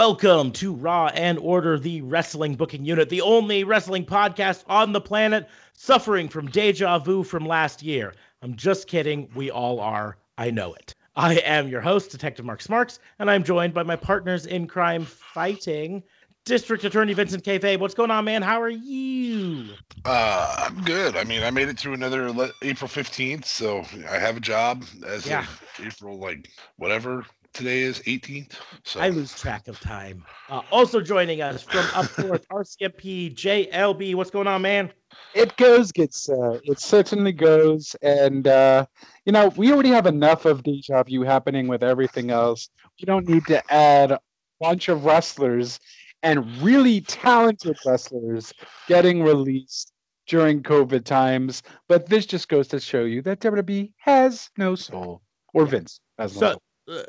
Welcome to Raw and Order, the wrestling booking unit, the only wrestling podcast on the planet suffering from deja vu from last year. I'm just kidding. We all are. I know it. I am your host, Detective Mark Smarks, and I'm joined by my partners in crime fighting, District Attorney Vincent K. What's going on, man? How are you? Uh, I'm good. I mean, I made it through another le- April 15th, so I have a job as Yeah. of April, like, whatever today is, 18th. So I lose track of time. Uh, also joining us from up north, RCMP JLB. What's going on, man? It goes, good sir. It certainly goes. And, uh, you know, we already have enough of deja vu happening with everything else. We don't need to add a bunch of wrestlers and really talented wrestlers getting released during COVID times. But this just goes to show you that WWE has no soul. Or Vince has no So, soul.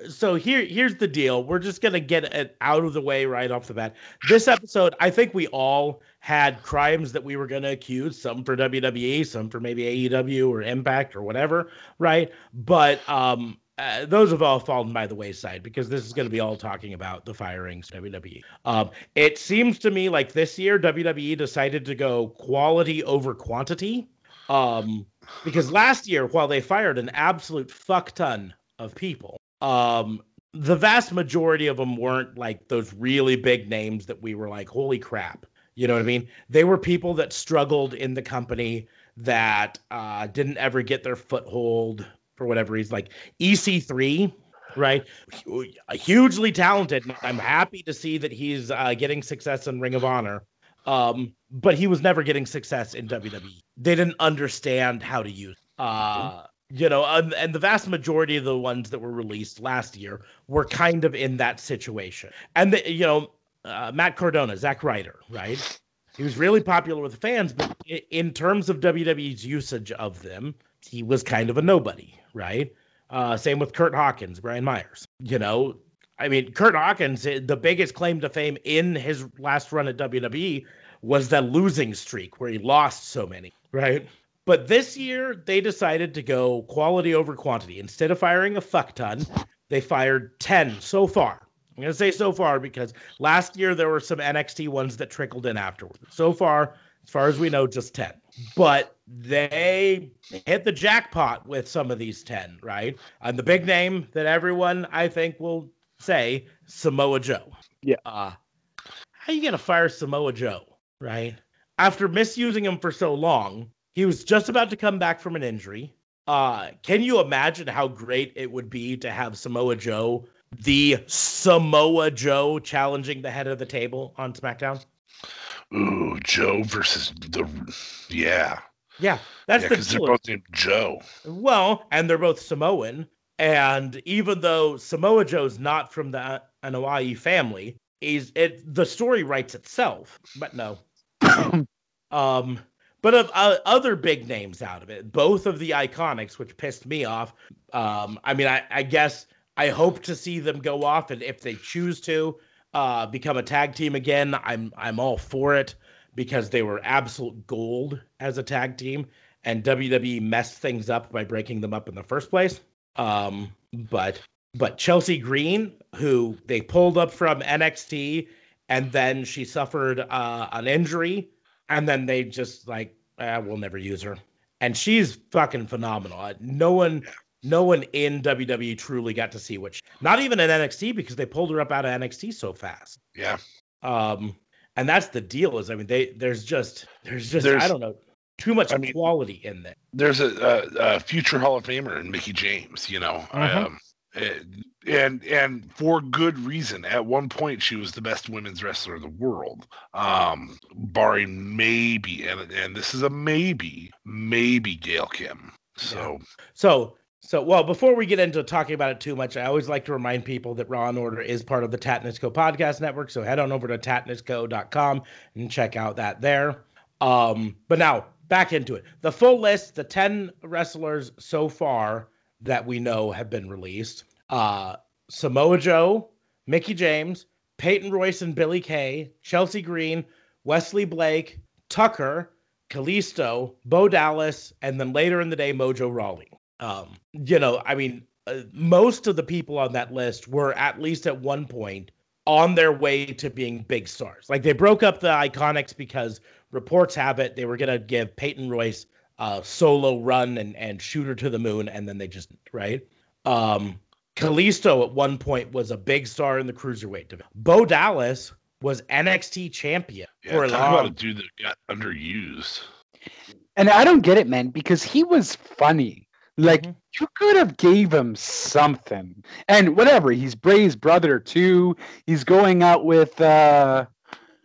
So here, here's the deal. We're just gonna get it out of the way right off the bat. This episode, I think we all had crimes that we were gonna accuse. Some for WWE, some for maybe AEW or Impact or whatever, right? But um, uh, those have all fallen by the wayside because this is going to be all talking about the firings WWE. Um, it seems to me like this year WWE decided to go quality over quantity. Um, because last year, while they fired an absolute fuck ton of people, um, the vast majority of them weren't like those really big names that we were like, holy crap. You know what I mean? They were people that struggled in the company that uh, didn't ever get their foothold for whatever reason. Like EC3, right? Hugely talented. I'm happy to see that he's uh, getting success in Ring of Honor. Um, but he was never getting success in WWE. They didn't understand how to use. Uh, you know, and, and the vast majority of the ones that were released last year were kind of in that situation. And the, you know, uh, Matt Cardona, Zack Ryder, right? He was really popular with fans, but in terms of WWE's usage of them, he was kind of a nobody, right? Uh, same with Kurt Hawkins, Brian Myers. You know, I mean, Kurt Hawkins, eh, the biggest claim to fame in his last run at WWE was that losing streak where he lost so many, right? But this year, they decided to go quality over quantity. Instead of firing a fuck ton, they fired 10 so far. I'm going to say so far because last year there were some NXT ones that trickled in afterwards. So far, as far as we know, just 10. But they hit the jackpot with some of these 10, right? And the big name that everyone, I think, will say Samoa Joe. Yeah. Uh, how you going to fire Samoa Joe, right? After misusing him for so long, he was just about to come back from an injury. Uh, can you imagine how great it would be to have Samoa Joe, the Samoa Joe, challenging the head of the table on SmackDown? Ooh, Joe versus the. Yeah. Yeah, that's yeah, the because they're both named Joe. Well, and they're both Samoan. And even though Samoa Joe's not from the an Anoa'i family, is it the story writes itself. But no. um but of uh, other big names out of it, both of the iconics, which pissed me off. Um, I mean, I, I guess I hope to see them go off, and if they choose to uh, become a tag team again, I'm I'm all for it because they were absolute gold as a tag team and WWE messed things up by breaking them up in the first place. Um, but but Chelsea Green, who they pulled up from NXT, and then she suffered uh, an injury, and then they just like, ah, we'll never use her, and she's fucking phenomenal. Uh, No one. No one in WWE truly got to see what, she, not even in NXT because they pulled her up out of NXT so fast. Yeah. Um, and that's the deal is, I mean, they there's just there's just There's- I don't know too much I mean- quality in there. There's a, a, a future Hall of Famer in Mickie James, you know. Mhm. Um, and and for good reason. At one point, she was the best women's wrestler in the world, um, barring maybe, and and this is a maybe, maybe Gail Kim. So So, so well, before we get into talking about it too much, I always like to remind people that Raw and Order is part of the Tatnisco podcast network. So head on over to tatnisco.com and check out that there. Um, but now back into it. The full list, the 10 wrestlers so far that we know have been released. Uh, Samoa Joe, Mickie James, Peyton Royce and Billie Kay, Chelsea Green, Wesley Blake, Tucker, Kalisto, Bo Dallas, and then later in the day, Mojo Rawley. Um, you know, I mean, uh, most of the people on that list were at least at one point on their way to being big stars. Like they broke up the Iconics because reports have it they were gonna give Peyton Royce a solo run and and shoot her to the moon, and then they just right. Um, Kalisto at one point was a big star in the cruiserweight division. Bo Dallas was NXT champion Yeah, for a talk long. about a dude that got underused. And I don't get it, man, because he was funny. Like Mhm. you could have gave him something. And whatever, he's Bray's brother too. He's going out with uh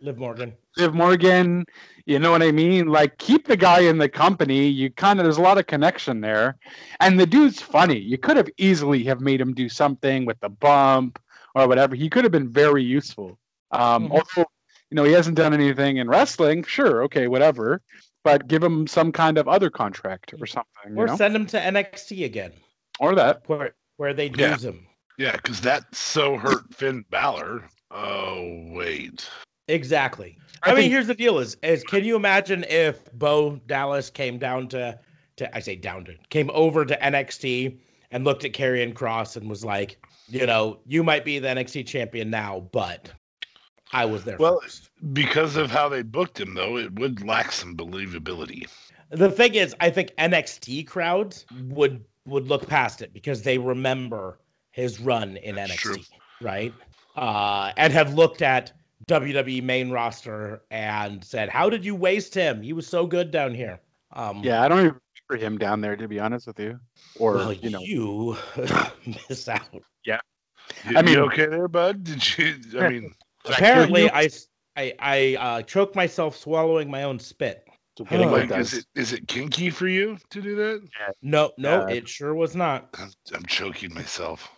Liv Morgan. Liv Morgan. You know what I mean? Like keep the guy in the company. You kind of there's a lot of connection there. And the dude's funny. You could have easily have made him do something with the bump or whatever. He could have been very useful. Um Mhm. although you know he hasn't done anything in wrestling, sure, okay, whatever. But give him some kind of other contract or something, you Or know? send him to NXT again, or that. where where they Yeah. use him. Yeah, because that so hurt Finn Balor. Oh wait. Exactly. I I, mean, think- here's the deal: is is can you imagine if Bo Dallas came down to to I say down to came over to NXT and looked at Karrion Kross and was like, you know, you might be the NXT champion now, but I was there Well, first. Because of how they booked him, though, it would lack some believability. The thing is, I think NXT crowds would would look past it because they remember his run in That's NXT, true. right? Uh, and have looked at WWE main roster and said, "How did you waste him? He was so good down here." Um, Yeah, I don't even remember him down there to be honest with you. Or well, you know, you miss out. You, I mean- you okay there, bud? Did you? I mean, Apparently, I I uh, choked myself swallowing my own spit. so Oh. like like, is that. it is it kinky for you to do that? No, no, Yeah. it sure was not. I'm, I'm choking myself.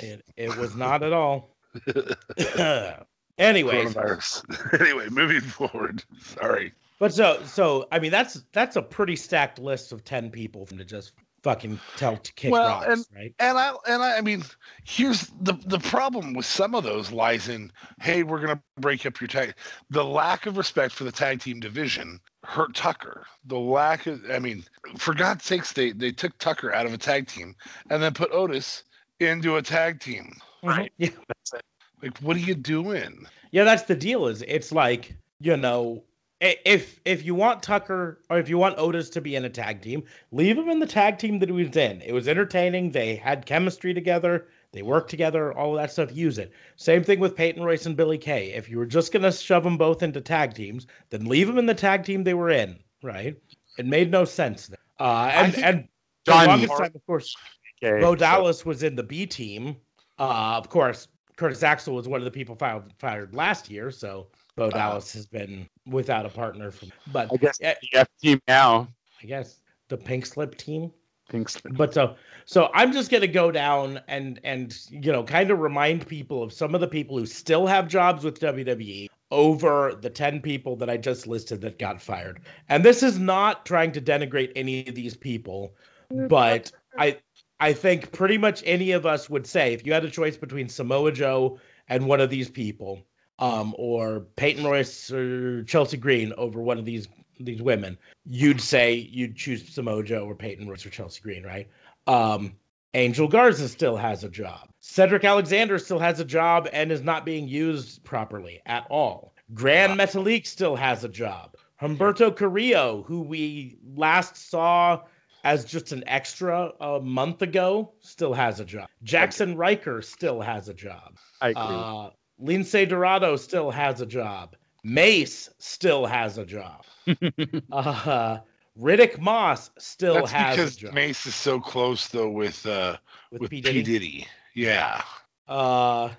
It, it was not at all. Anyways, anyway, moving forward. Sorry. But so so I mean that's that's a pretty stacked list of ten people from to just fucking tell to kick Well, rocks, and- right? And I and I, I mean, here's the the problem with some of those lies in, hey, we're gonna break up your tag. The lack of respect for the tag team division hurt Tucker. The lack of, I mean, for God's sakes, they they took Tucker out of a tag team and then put Otis into a tag team. Right. Yeah, That's it. Like, what are you doing? yeah, that's the deal. Is it's like you know if if you want Tucker or if you want Otis to be in a tag team, leave him in the tag team that he was in. It was entertaining. They had chemistry together. They worked together. All of that stuff. Use it. Same thing with Peyton Royce and Billie Kay. If you were just gonna shove them both into tag teams, then leave them in the tag team they were in. Right? It made no sense. Uh, and and John longest time, of course, Okay, Bo so- Dallas was in the B team. Uh, of course, Curtis Axel was one of the people fired, fired last year, so Bo Dallas has been without a partner. From, but I guess yeah, the F team now I guess the Pink Slip team. thinks But so so I'm just gonna go down and and you know kind of remind people of some of the people who still have jobs with WWE over the 10 people that I just listed that got fired. And this is not trying to denigrate any of these people, but I I think pretty much any of us would say if you had a choice between Samoa Joe and one of these people, um, or Peyton Royce or Chelsea Green over one of these these women, you'd say you'd choose Samoa Joe or Peyton Royce or Chelsea Green, right? Um, Angel Garza still has a job. Cedric Alexander still has a job and is not being used properly at all. Grand Metalik still has a job. Humberto Carrillo, who we last saw as just an extra a month ago, still has a job. Jaxson Ryker still has a job. I agree. Uh, Lince Dorado still has a job. Mace still has a job. uh, Riddick Moss still That's has a because job. Mace is so close though with uh with, with P. P Diddy. Diddy. Yeah. Uh,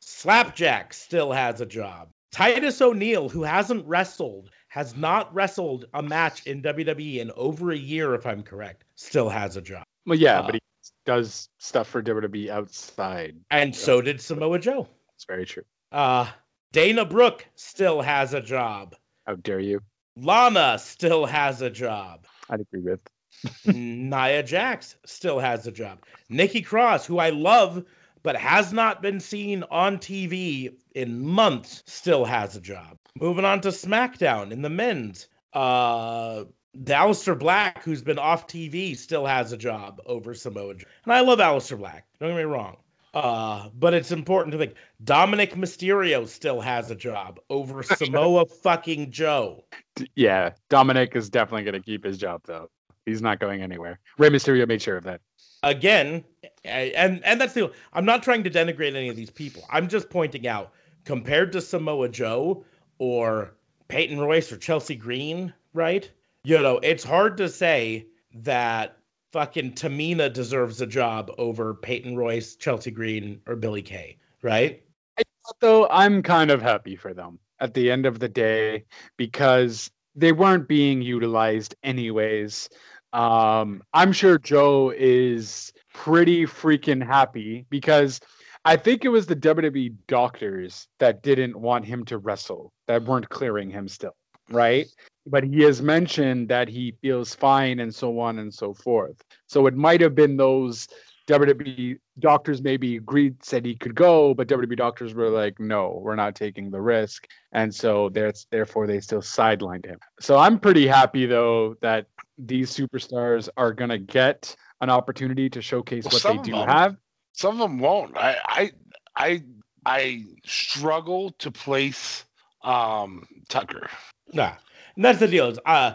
Slapjack still has a job. Titus O'Neil, who hasn't wrestled, has not wrestled a match in WWE in over a year, if I'm correct, still has a job. well, yeah, uh, but he does stuff for WWE outside. And so did Samoa Joe. It's very true. Uh, Dana Brooke still has a job. How dare you? Lana still has a job. I'd agree with. Nia Jax still has a job. Nikki Cross, who I love but has not been seen on TV in months, still has a job. Moving on to SmackDown in the men's. Uh Aleister Black, who's been off TV, still has a job over Samoa Joe. And I love Aleister Black. Don't get me wrong. Uh, but it's important to think Dominik Mysterio still has a job over Samoa fucking Joe. Yeah, Dominik is definitely going to keep his job though. He's not going anywhere. Rey Mysterio made sure of that. Again, and and that's the I'm not trying to denigrate any of these people. I'm just pointing out compared to Samoa Joe or Peyton Royce or Chelsea Green, right? You know, it's hard to say that fucking Tamina deserves a job over Peyton Royce, Chelsea Green, or Billie Kay, right? Though I'm kind of happy for them at the end of the day because they weren't being utilized anyways. Um, I'm sure Joe is pretty freaking happy because I think it was the WWE doctors that didn't want him to wrestle, that weren't clearing him still, right? But he has mentioned that he feels fine and so on and so forth. So it might have been those WWE doctors maybe agreed, said he could go, but WWE doctors were like, no, we're not taking the risk. And so there's, therefore they still sidelined him. So I'm pretty happy though that these superstars are going to get an opportunity to showcase Well, what they do have. Some of them won't. I I I I struggle to place um Tucker. Nah, and that's the deal. Uh,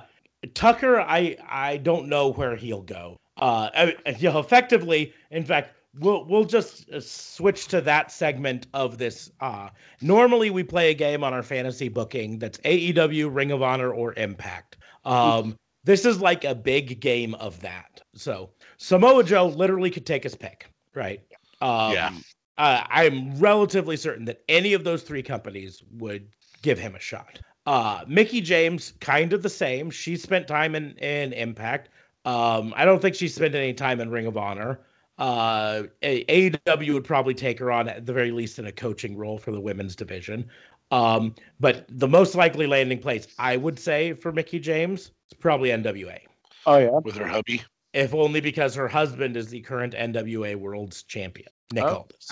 Tucker, I I don't know where he'll go. Uh, effectively, in fact, we'll we'll just uh, switch to that segment of this. Uh, normally we play a game on our fantasy booking that's AEW, Ring of Honor, or Impact. Um, this is like a big game of that. So Samoa Joe literally could take his pick, right? Um, Yeah. Uh, I'm relatively certain that any of those three companies would give him a shot. Uh, Mickie James, kind of the same. She spent time in, in Impact. Um, I don't think she spent any time in Ring of Honor. Uh, AEW would probably take her on at the very least in a coaching role for the women's division. Um, but the most likely landing place, I would say, for Mickie James is probably NWA, Oh yeah. with her hubby. If only because her husband is the current NWA World's Champion, Nick Oh, Aldis.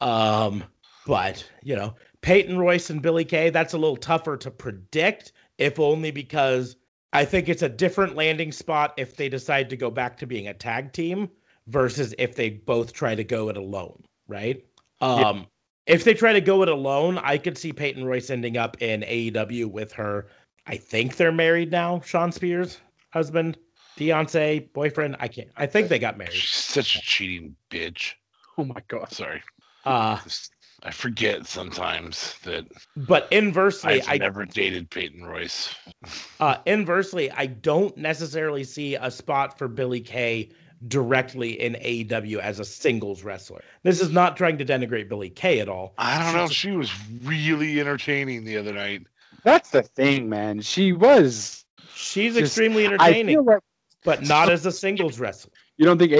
Um, but you know, Peyton Royce and Billy Kay, that's a little tougher to predict, if only because I think it's a different landing spot if they decide to go back to being a tag team versus if they both try to go it alone, right? Um, if they try to go it alone, I could see Peyton Royce ending up in AEW with her. I think they're married now, Shawn Spears, husband, fiance, boyfriend. I can't. I think they got married. She's such a cheating bitch. Oh my god. Sorry. Uh, I forget sometimes that but inversely, I've I never dated Peyton Royce. Uh, inversely, I don't necessarily see a spot for Billie Kay directly in AEW as a singles wrestler. This is not trying to denigrate Billie Kay at all. I don't know. She's- She was really entertaining the other night. That's the thing, man. She was. She's Just- extremely I entertaining, feel like but not as a singles wrestler. you don't think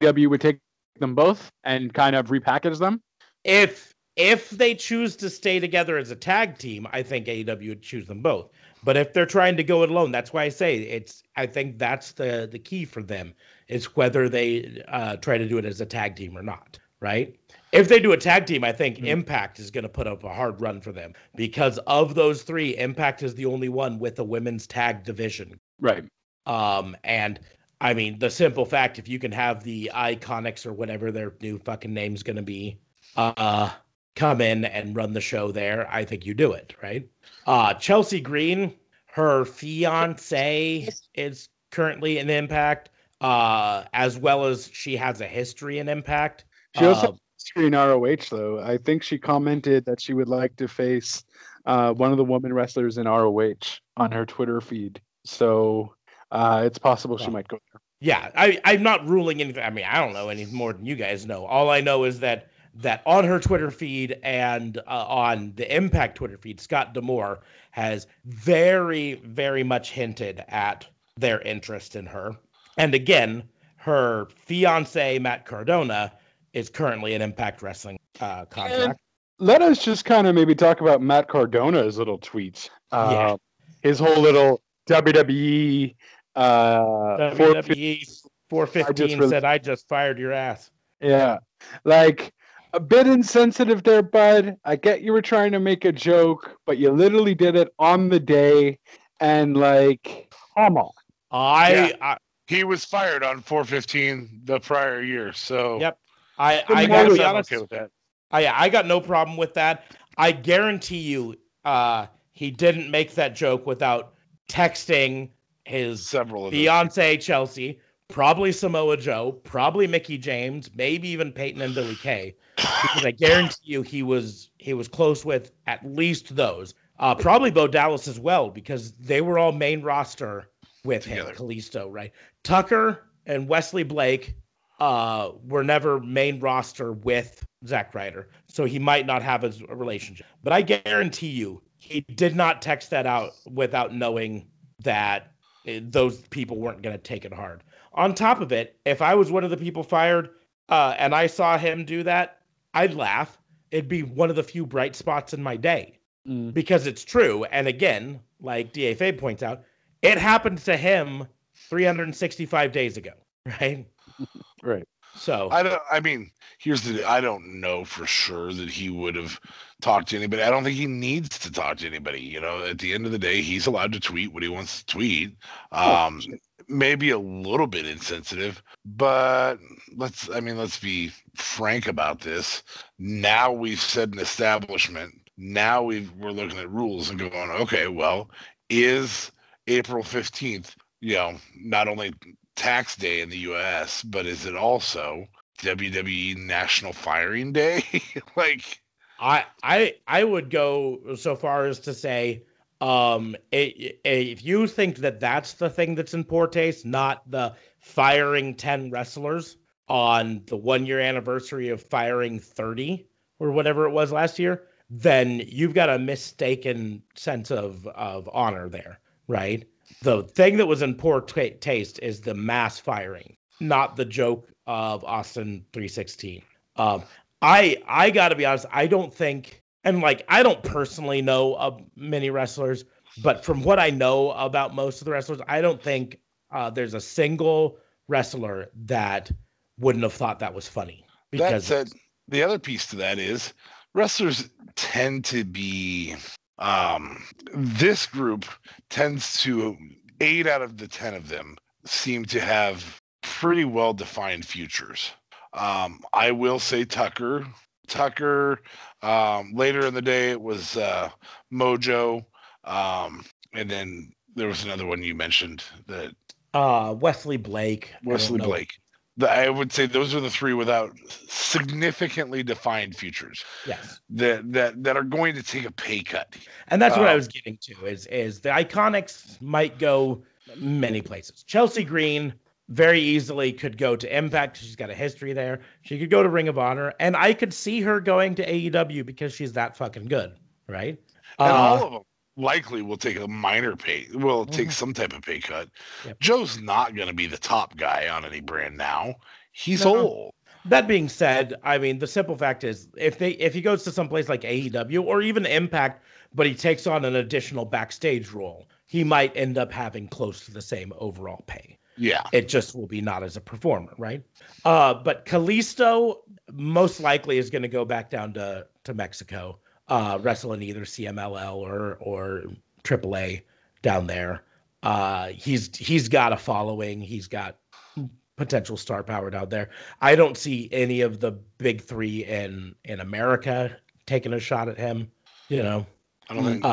AEW would take them both and kind of repackage them. If if they choose to stay together as a tag team, I think AEW would choose them both. But if they're trying to go it alone, that's why I say it's. I think that's the the key for them is whether they uh, try to do it as a tag team or not, right? If they do a tag team, I think Mhm. Impact is going to put up a hard run for them because of those three, Impact is the only one with a women's tag division. Right. Um, and I mean, the simple fact, if you can have the Iconics or whatever their new fucking name's going to be, uh, come in and run the show there, I think you do it, right? Uh, Chelsea Green, her fiance is currently in Impact, uh, as well as she has a history in Impact. She also Uh, history in ROH though. I think she commented that she would like to face uh, one of the women wrestlers in ROH on her Twitter feed. So uh, it's possible she might go there. yeah, I, I'm not ruling anything. I mean, I don't know any more than you guys know. All I know is that that on her Twitter feed and uh, on the Impact Twitter feed, Scott D'Amore has very, very much hinted at their interest in her. And again, her fiance Matt Cardona is currently an Impact Wrestling uh, contract. Let us just kind of maybe talk about Matt Cardona's little tweets. Uh, his whole little WWE uh, WWE 415 really- said I just fired your ass. Yeah. Like a bit insensitive there, bud. I get you were trying to make a joke, but you literally did it on the day. And like, come on. I, Yeah. I He was fired on 415 the prior year, so Yep. I, I gotta morning. be honest. okay with that. I, I got no problem with that. I guarantee you, uh, he didn't make that joke without texting his Several of fiance Chelsea, probably Samoa Joe, probably Mickie James, maybe even Peyton and Billie Kay, because I guarantee you he was he was close with at least those. Uh, probably Bo Dallas as well, because they were all main roster with Together. him, Kalisto, right? Tucker and Wesley Blake uh, were never main roster with Zack Ryder, so he might not have a, a relationship. But I guarantee you, he did not text that out without knowing that those people weren't going to take it hard. On top of it, if I was one of the people fired uh, and I saw him do that, I'd laugh. It'd be one of the few bright spots in my day Mm. because it's true. And again, like DA Fabe points out, it happened to him 365 days ago, right? Right. So I don't. I mean, here's the. I don't know for sure that he would have talked to anybody. I don't think he needs to talk to anybody. You know, at the end of the day, he's allowed to tweet what he wants to tweet. Um, maybe a little bit insensitive, but let's. I mean, let's be frank about this. Now we've set an establishment. Now we've we're looking at rules and going, okay, well, is April fifteenth, you know, not only tax day in the US, but is it also WWE National Firing Day? like, I I I would go so far as to say, um, i- i- if you think that that's the thing that's in poor taste, not the firing ten wrestlers on the one year anniversary of firing thirty or whatever it was last year, then you've got a mistaken sense of of honor there, right? The thing that was in poor ta taste is the mass firing, not the joke of Austin 316. Um, I I got to be honest, I don't think and like I don't personally know of many wrestlers, but from what I know about most of the wrestlers, I don't think uh, there's a single wrestler that wouldn't have thought that was funny that because said, the other piece to that is wrestlers tend to be, um, this group tends to, eight out of the 10 of them seem to have pretty well defined futures. Um, I will say Tucker. Tucker. Um, later in the day, it was uh, Mojo, um, and then there was another one you mentioned that uh, Wesley Blake, Wesley. Blake. The, I would say those are the three without significantly defined futures yes, that that that are going to take a pay cut. and that's what I Um, was getting to is is the Iconics might go many places. Chelsea Green very easily could go to Impact. She's got a history there. She could go to Ring of Honor, and I could see her going to AEW because she's that fucking good, right? And Uh, all of them likely will take a minor pay, will take Mhm. some type of pay cut. Yep. Joe's not going to be the top guy on any brand now. He's No. old. That being said, I mean the simple fact is if they if he goes to some place like AEW or even Impact, but he takes on an additional backstage role, he might end up having close to the same overall pay. Yeah. It just will be not as a performer, right? Uh, but Kalisto most likely is going to go back down to to Mexico, uh, wrestle in either CMLL or or AAA down there. Uh, he's he's got a following. He's got potential star power down there. I don't see any of the big three in in America taking a shot at him. You know, I don't think Uh,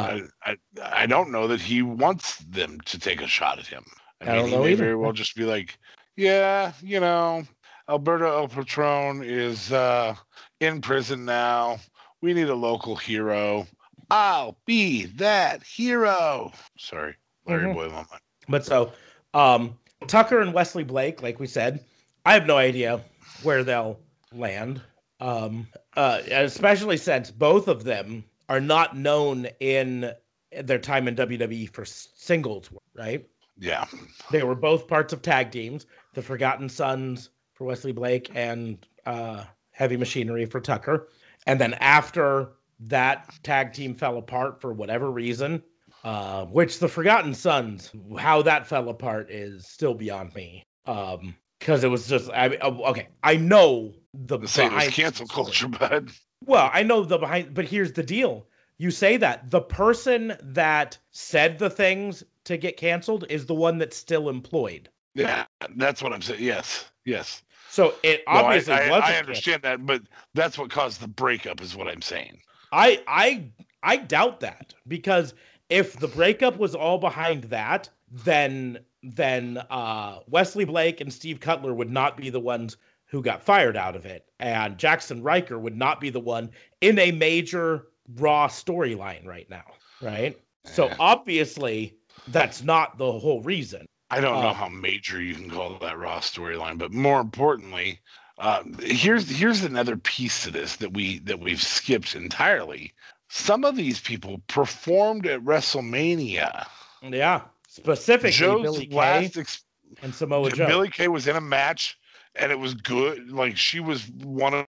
I, I I don't know that he wants them to take a shot at him. I, I mean, don't he know may either. very well just be like, yeah, you know, Alberto El Patron is uh, in prison now. We need a local hero. I'll be that hero. Sorry, Larry Mhm. Boy. But so, um, Tucker and Wesley Blake, like we said, I have no idea where they'll land. Um, uh, especially since both of them are not known in their time in WWE for singles, right? Yeah, They were both parts of tag teams, the Forgotten Sons for Wesley Blake and uh, Heavy Machinery for Tucker. And then after that tag team fell apart for whatever reason, Uh, which the Forgotten Sons, how that fell apart is still beyond me. Um, because it was just, I mean, oh, okay, I know the The same as cancel culture, bud. Well, I know the behind, but here's the deal. You say that the person that said the things to get canceled is the one that's still employed. Yeah, that's what I'm saying. Yes, yes. So it No, I, obviously I, wasn't. I understand that, but that's what caused the breakup, is what I'm saying. I I I doubt that because if the breakup was all behind that, then then uh, Wesley Blake and Steve Cutler would not be the ones who got fired out of it, and Jaxson Ryker would not be the one in a major Raw storyline right now, right? So obviously that's not the whole reason. I don't know Uh, how major you can call that Raw storyline, but more importantly, uh, here's here's another piece to this that we that we've skipped entirely. Some of these people performed at WrestleMania. Yeah, specifically Joe's Billie Kay last ex- and Samoa Joe. Billie Kay was in a match and it was good. Like she was one of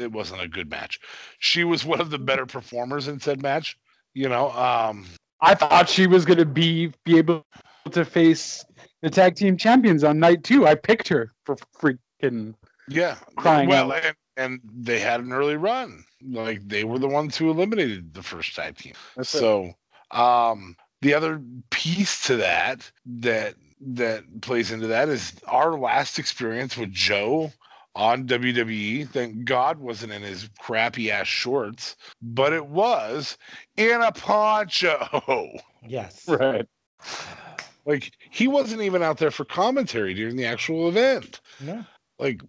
it wasn't a good match. She was one of the better performers in said match. You know, um, I thought she was gonna be be able to face the tag team champions on night two. I picked her for freaking yeah. Crying well, out. and, and they had an early run. Like they were the ones who eliminated the first tag team. That's it. so, um, the other piece to that that that plays into that is our last experience with Joe on WWE. Thank God wasn't in his crappy ass shorts, but it was in a poncho. Yes. right. Like he wasn't even out there for commentary during the actual event. No. Like,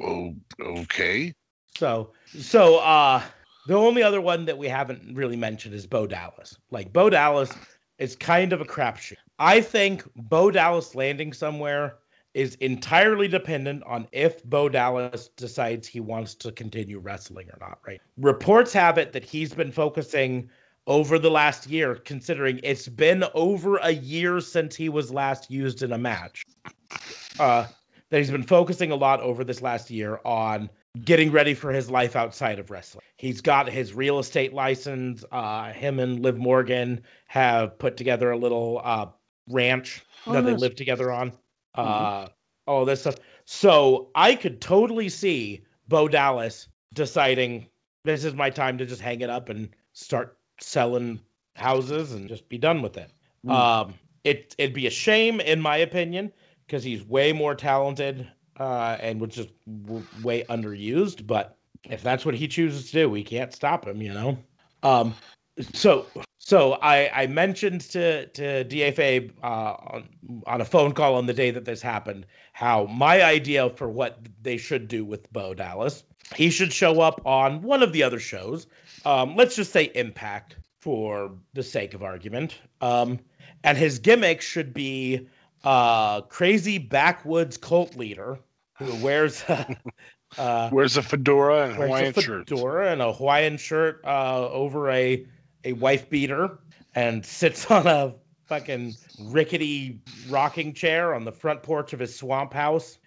oh, okay. So so uh the only other one that we haven't really mentioned is Bo Dallas. Like Bo Dallas is kind of a crapshoot. I think Bo Dallas landing somewhere is entirely dependent on if Bo Dallas decides he wants to continue wrestling or not, right? Reports have it that he's been focusing over the last year, considering it's been over a year since he was last used in a match. Uh, that he's been focusing a lot over this last year on getting ready for his life outside of wrestling. He's got his real estate license. Uh, him and Liv Morgan have put together a little uh, ranch Oh, that they live together on. Uh, all this stuff. So I could totally see Bo Dallas deciding this is my time to just hang it up and start selling houses and just be done with it. Mm. Um, it it'd be a shame, in my opinion, because he's way more talented uh, and was just w- way underused. But if that's what he chooses to do, we can't stop him, you know. Um, so so I I mentioned to to DFA uh, on on a phone call on the day that this happened how my idea for what they should do with Bo Dallas, he should show up on one of the other shows. Um, let's just say Impact for the sake of argument. Um, and his gimmick should be uh crazy backwoods cult leader who wears uh Wears a fedora and wears Hawaiian a shirt. fedora and a Hawaiian shirt uh, over a a wife beater and sits on a fucking rickety rocking chair on the front porch of his swamp house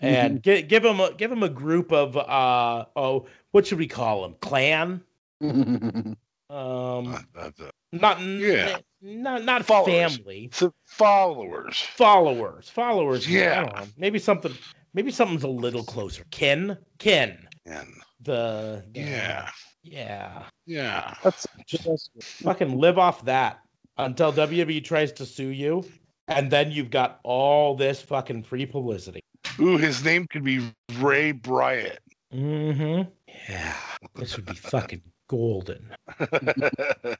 and gi- give him a, give him a group of uh oh what should we call him clan um Uh, uh, uh, not yeah. not not Followers. family so followers. followers followers I Yeah. don't know, maybe something maybe something's a little closer Ken, Ken, And the, the yeah, yeah yeah. That's just fucking live off that until WWE tries to sue you, and then you've got all this fucking free publicity. Ooh, his name could be Ray Bryant. Mm-hmm. Yeah, this would be fucking golden.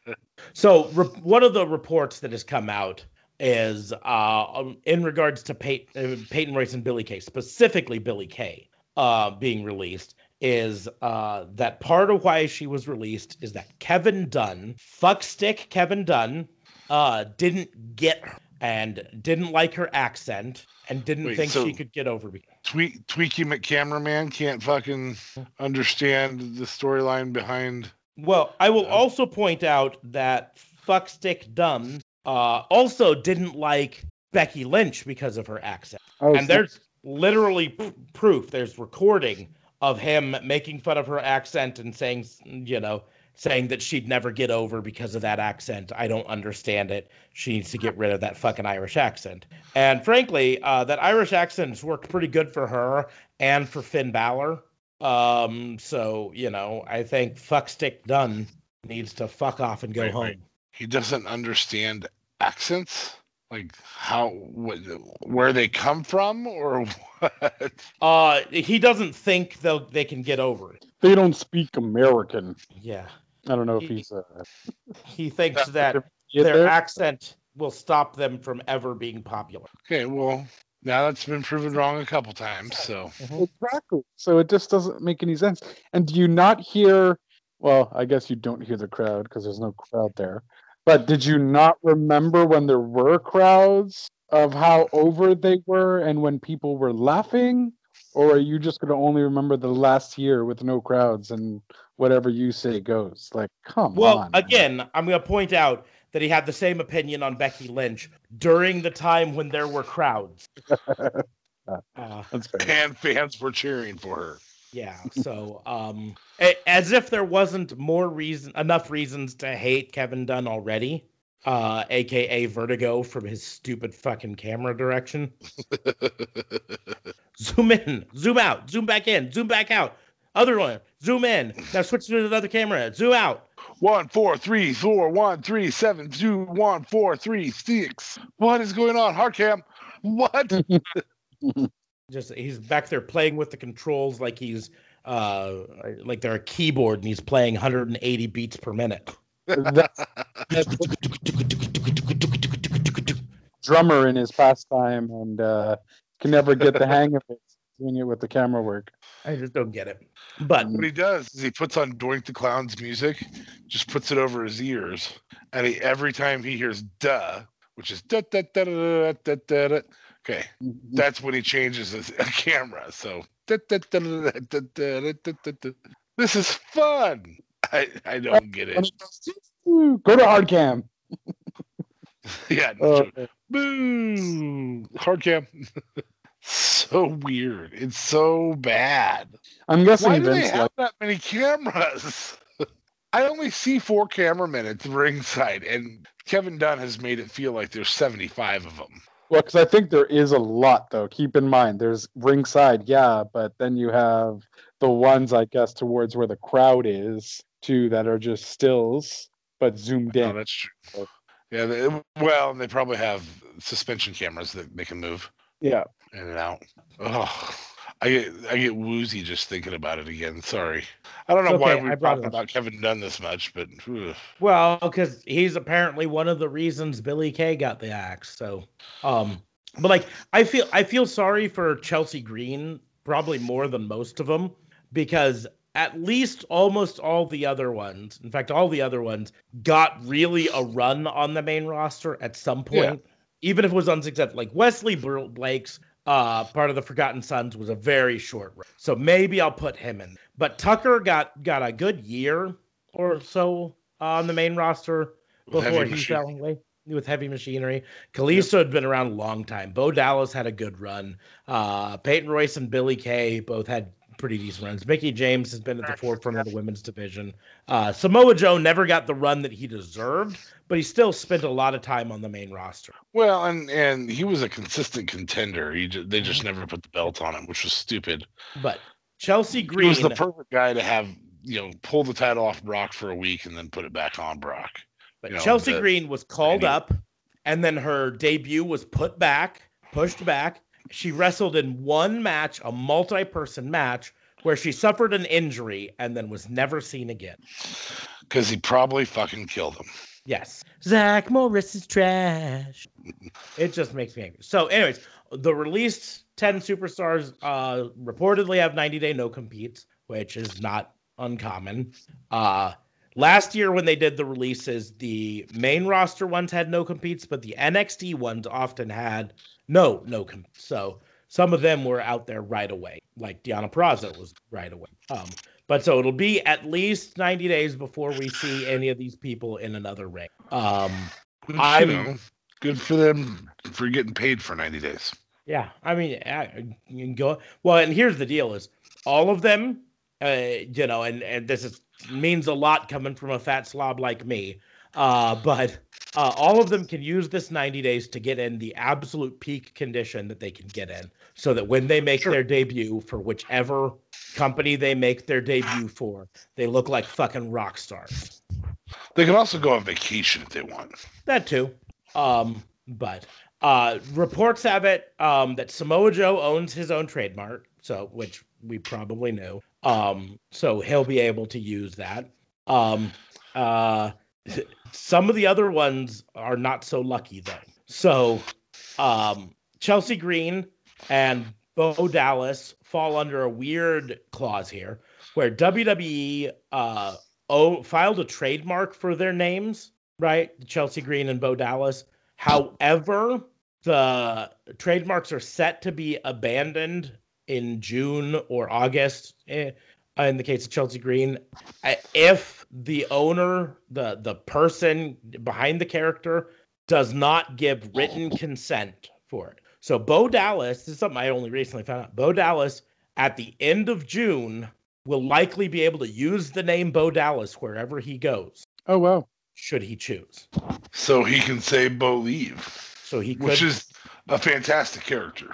So re- one of the reports that has come out is uh, um, in regards to Pey- uh, Peyton Royce and Billie Kay, specifically Billie Kay uh, being released, is uh, that part of why she was released is that Kevin Dunn, fuckstick Kevin Dunn, uh, didn't get her and didn't like her accent and didn't Wait, think so- she could get over. Tweak, Tweaky McCameraman can't fucking understand the storyline behind. Well, I will Yeah. also point out that fuckstick Dunn uh, also didn't like Becky Lynch because of her accent. oh, and there's literally p- proof there's recording of him making fun of her accent and saying you know saying that she'd never get over because of that accent. I don't understand it. She needs to get rid of that fucking Irish accent. And frankly, uh, that Irish accent's worked pretty good for her and for Finn Balor. Um, so you know, I think fuckstick Dunn needs to fuck off and go Right, home. right. He doesn't understand accents, like how what, where they come from, or what? Uh, he doesn't think they'll they can get over it. They don't speak American. Yeah, I don't know if he's uh, he thinks that their there. accent will stop them from ever being popular. Okay, well now that's been proven wrong a couple times. So mm-hmm. Exactly. So it just doesn't make any sense. And do you not hear? Well, I guess you don't hear the crowd because there's no crowd there. But did you not remember when there were crowds of how over they were and when people were laughing? Or are you just going to only remember the last year with no crowds and whatever you say goes? Like, come Well, on. man. again, I'm going to point out that he had the same opinion on Becky Lynch during the time when there were crowds. Uh, and fans were cheering for her. yeah, so um, a- as if there wasn't more reason, enough reasons to hate Kevin Dunn already, uh, aka Vertigo from his stupid fucking camera direction. Zoom in, zoom out, zoom back in, zoom back out. Other one, zoom in. Now switch to another camera, zoom out. One, four, three, four, one, three, seven, two, one, four, three, six. What is going on? Hard cam. What? just he's back there playing with the controls like he's uh like they're a keyboard and he's playing 180 beats per minute. That's, that's drummer in his pastime and uh, can never get the hang of it doing it with the camera work. I just don't get it. But what he does is he puts on Doink the Clown's music, just puts it over his ears, and he, every time he hears "duh," which is da da da da da da da, okay, that's when he changes his camera. So da, da, da, da, da, da, da, da, da, da. this is fun. I I don't get it. it goes, "Ooh, Go to hard cam. Yeah, no Uh, joke. boo, hard cam. So weird. It's so bad. I'm guessing Why do they have like that many cameras? I only see four cameramen at the ringside, and Kevin Dunn has made it feel like there's 75 of them. well, because I think there is a lot though. Keep in mind, there's ringside, yeah, but then you have the ones I guess towards where the crowd is too that are just stills but zoomed Oh, in. that's true. Yeah, they, well, they probably have suspension cameras that they can move Yeah. In and out. Oh, I get I get woozy just thinking about it again. Sorry, I don't know It's why we're talking about Kevin Dunn this much, but ugh. well, because he's apparently one of the reasons Billie Kay got the axe. So, um, but like I feel I feel sorry for Chelsea Green probably more than most of them because at least almost all the other ones, in fact, all the other ones got really a run on the main roster at some point, even if it was unsuccessful. Like Wesley Blake's uh, part of the Forgotten Sons was a very short run, so maybe I'll put him in. But Tucker got got a good year or so on the main roster With before he fell away with heavy machinery. Kalisto had been around a long time. Bo Dallas had a good run. Uh, Peyton Royce and Billie Kay both had pretty decent runs. Mickie James has been at the forefront of the women's division. Uh, Samoa Joe never got the run that he deserved, but he still spent a lot of time on the main roster. well, and and he was a consistent contender. He ju- they just never put the belt on him, which was stupid. But Chelsea He Green, was the perfect guy to have you know pull the title off Brock for a week and then put it back on Brock. but you know, Chelsea the- Green was called Maybe. up, and then her debut was put back, pushed back. She wrestled in one match, a multi-person match, where she suffered an injury and then was never seen again. Because he probably fucking killed him. Yes. Zach Morris is trash. it just makes me angry. So, anyways, the released 10 superstars uh, reportedly have 90 day no competes, which is not uncommon. Uh, last year, when they did the releases, the main roster ones had no competes, but the NXT ones often had no no. So, some of them were out there right away, like Deonna Purrazzo was right away. Um, but so it'll be at least 90 days before we see any of these people in another ring. Um, I'm- you know, good for them for getting paid for 90 days. yeah, I mean, I, you can go. Well, and here's the deal: is all of them, uh, you know, and and this is means a lot coming from a fat slob like me. Uh, but uh, all of them can use this 90 days to get in the absolute peak condition that they can get in, so that when they make Sure. their debut for whichever company they make their debut for, they look like fucking rock stars. They can also go on vacation if they want. That too. Um, but uh, reports have it um, that Samoa Joe owns his own trademark, so which we probably knew. Um, so he'll be able to use that. Um, uh, some of the other ones are not so lucky though. So um, Chelsea Green and Bo Dallas fall under a weird clause here, where WWE uh, oh, filed a trademark for their names, right? Chelsea Green and Bo Dallas. However, the trademarks are set to be abandoned in June or August. eh, in the case of Chelsea Green, if the owner, the the person behind the character, does not give written consent for it. So Bo Dallas, this is something I only recently found out. Bo Dallas at the end of June will likely be able to use the name Bo Dallas wherever he goes, Oh wow. should he choose. So he can say Bo Leave, So he could. which is a fantastic character.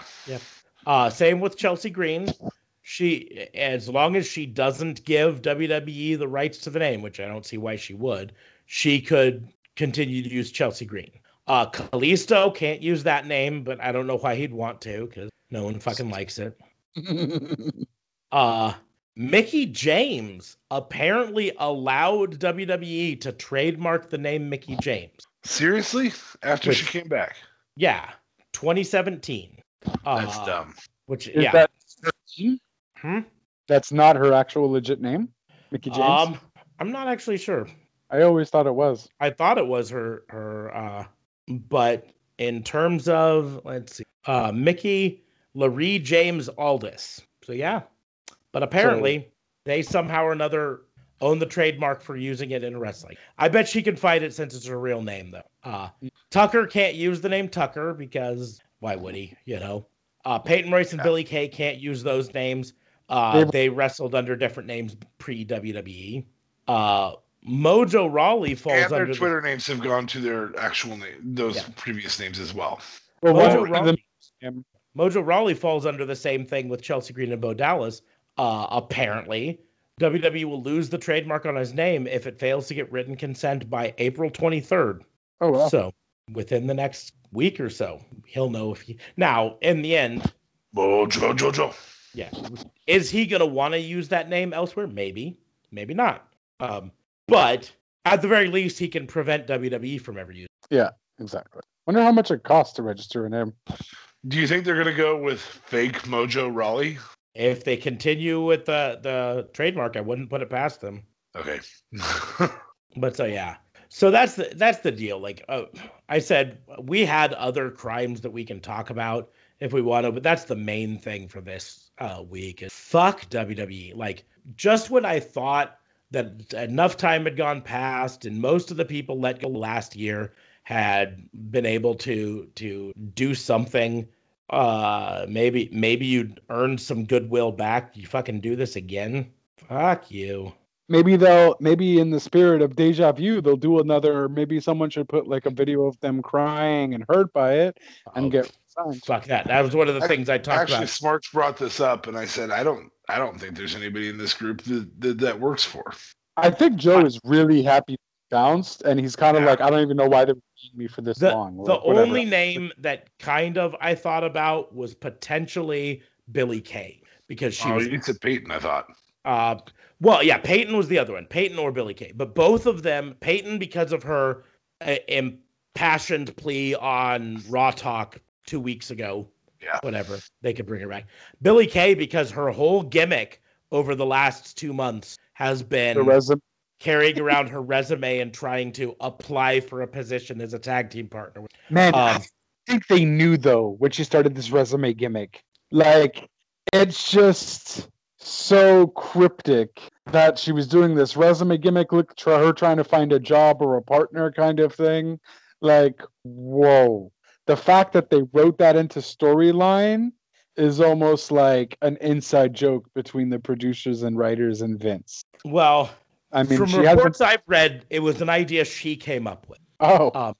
Uh, same with Chelsea Green. She, as long as she doesn't give WWE the rights to the name, which I don't see why she would, she could continue to use Chelsea Green. Uh, Kalisto can't use that name, but I don't know why he'd want to because no one fucking likes it. Uh, Mickie James apparently allowed WWE to trademark the name Mickie James. Seriously? After Which- she came back? Yeah, 2017. Uh, That's dumb. Which, Is yeah. that her name? Hmm? That's not her actual legit name, Mickie James. Um, I'm not actually sure. I always thought it was. I thought it was her her uh but in terms of let's see uh Mickie Laree James Aldis. So yeah. But apparently they somehow or another own the trademark for using it in wrestling. I bet she can fight it since it's her real name though. Uh Tucker can't use the name Tucker because why would he, you know? Uh Peyton Royce and Yeah. Billie Kay can't use those names. Uh They- they wrestled under different names pre WWE. Uh Mojo Rawley falls And their under the- Twitter names have gone to their actual name, those Yeah. previous names as well. Well, Mojo one of Rawley- them- Mojo Rawley falls under the same thing with Chelsea Green and Bo Dallas. Uh, apparently, WWE will lose the trademark on his name if it fails to get written consent by April 23rd. oh well. So, within the next week or so, he'll know if he. Now, in the end, Mojo Jojo. yeah, is he going to want to use that name elsewhere? Maybe, maybe not. Um, but at the very least, he can prevent WWE from ever using. Yeah, exactly. Wonder how much it costs to register a name. Do you think they're gonna go with fake Mojo Rawley? If they continue with the the trademark, I wouldn't put it past them. Okay. But so yeah. So that's the that's the deal. Like uh, I said, we had other crimes that we can talk about if we want to, but that's the main thing for this uh, week. Is fuck WWE. Like just when I thought that enough time had gone past and most of the people let go last year had been able to to do something uh maybe maybe you'd earned some goodwill back you fucking do this again fuck you Maybe they'll maybe in the spirit of deja vu they'll do another. Maybe someone should put like a video of them crying and hurt by it and Oh, get signed. Fuck that. That was one of the I- things I talked Actually, about. Smarts brought this up, and I said I don't, I don't think there's anybody in this group that that, that works for. I think Joe is really happy bounced, and he's kind of Yeah. like, I don't even know why they're keeping me for this The, long. the like, only name that kind of I thought about was potentially Billie Kay because she oh, was you said Peyton, I thought. uh well yeah Peyton was the other one Peyton or Billie Kay but both of them Peyton because of her uh, impassioned plea on Raw Talk two weeks ago Yeah. whatever they could bring her back Billie Kay because her whole gimmick over the last two months has been resume. carrying around her resume and trying to apply for a position as a tag team partner. Man, Um, I think they knew though when she started this resume gimmick. Like, it's just so cryptic that she was doing this resume gimmick, look, try, her trying to find a job or a partner kind of thing. Like, whoa. The fact that they wrote that into storyline is almost like an inside joke between the producers and writers and Vince. Well, I mean, From reports I've read, it was an idea she came up with. Oh, Um,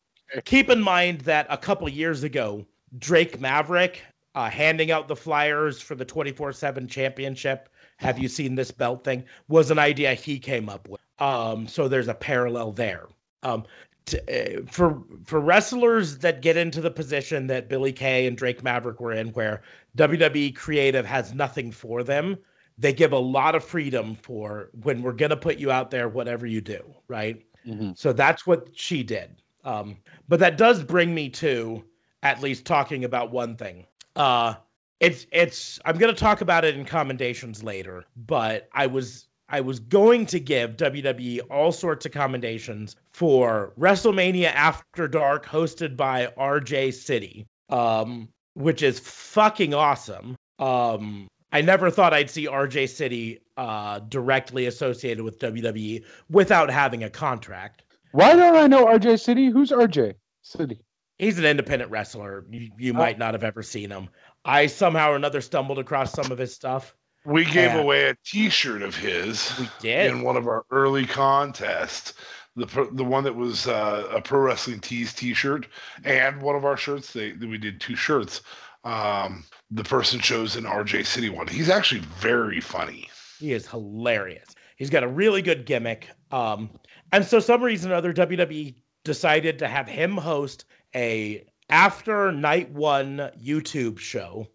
keep in mind that a couple years ago, Drake Maverick uh, handing out the flyers for the 24 7 championship. Have you seen this belt thing? Was an idea he came up with. Um, so there's a parallel there. Um, t- uh, for for wrestlers that get into the position that Billie Kay and Drake Maverick were in, where WWE creative has nothing for them, they give a lot of freedom for when we're gonna put you out there, whatever you do, right? Mhm. So that's what she did. Um, but that does bring me to at least talking about one thing. Uh, it's it's I'm gonna talk about it in commendations later, but I was I was going to give WWE all sorts of commendations for WrestleMania After Dark hosted by RJ City, um, which is fucking awesome. Um, I never thought I'd see RJ City uh, directly associated with WWE without having a contract. why don't I know RJ City? Who's RJ City? He's an independent wrestler. You, you Oh. might not have ever seen him. I somehow or another stumbled across some of his stuff. We gave Yeah. away a T-shirt of his We did. in one of our early contests. The the one that was uh, a pro wrestling tees T-shirt and one of our shirts. They we did two shirts. Um, the person chose an RJ City one. He's actually very funny. He is hilarious. He's got a really good gimmick. Um, and so some reason or other, WWE decided to have him host a after night one YouTube show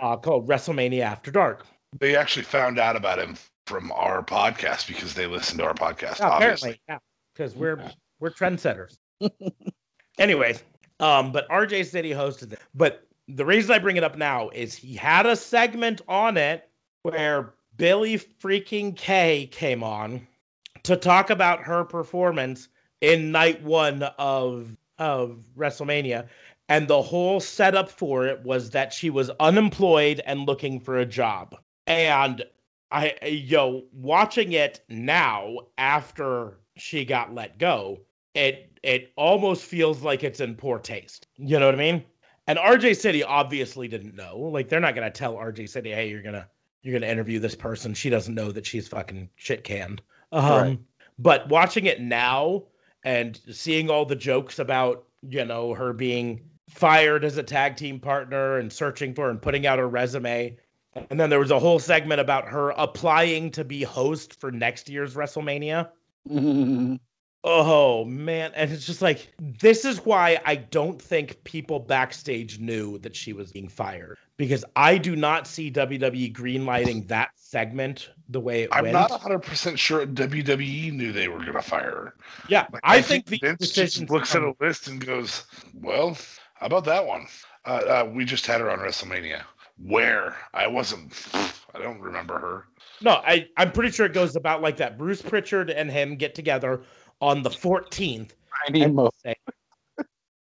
uh, called WrestleMania After Dark. They actually found out about him from our podcast because they listened to our podcast. Yeah, obviously. apparently, yeah, because we're we're trendsetters. Anyways, um, but RJ City hosted it. But the reason I bring it up now is he had a segment on it where Billie freaking Kay came on to talk about her performance in night one of of WrestleMania. And the whole setup for it was that she was unemployed and looking for a job. And I yo, watching it now after she got let go, it it almost feels like it's in poor taste. You know what I mean? And RJ City obviously didn't know. Like they're not gonna tell RJ City, hey, you're gonna you're gonna interview this person. She doesn't know that she's fucking shit canned. Um, Right. But watching it now and seeing all the jokes about you know her being fired as a tag team partner and searching for and putting out her resume. And then there was a whole segment about her applying to be host for next year's WrestleMania. Mm-hmm. Oh man, and it's just like this is why I don't think people backstage knew that she was being fired because I do not see WWE greenlighting that segment the way it I'm went. not 100% sure WWE knew they were going to fire her. yeah, Like, I, think, the Vince just decisions looks at a list and goes, "Well, how about that one? Uh, uh, we just had her on WrestleMania. Where? I wasn't. I don't remember her. No, I I'm pretty sure it goes about like that. Bruce Pritchard and him get together on the 14th Tiny Mo.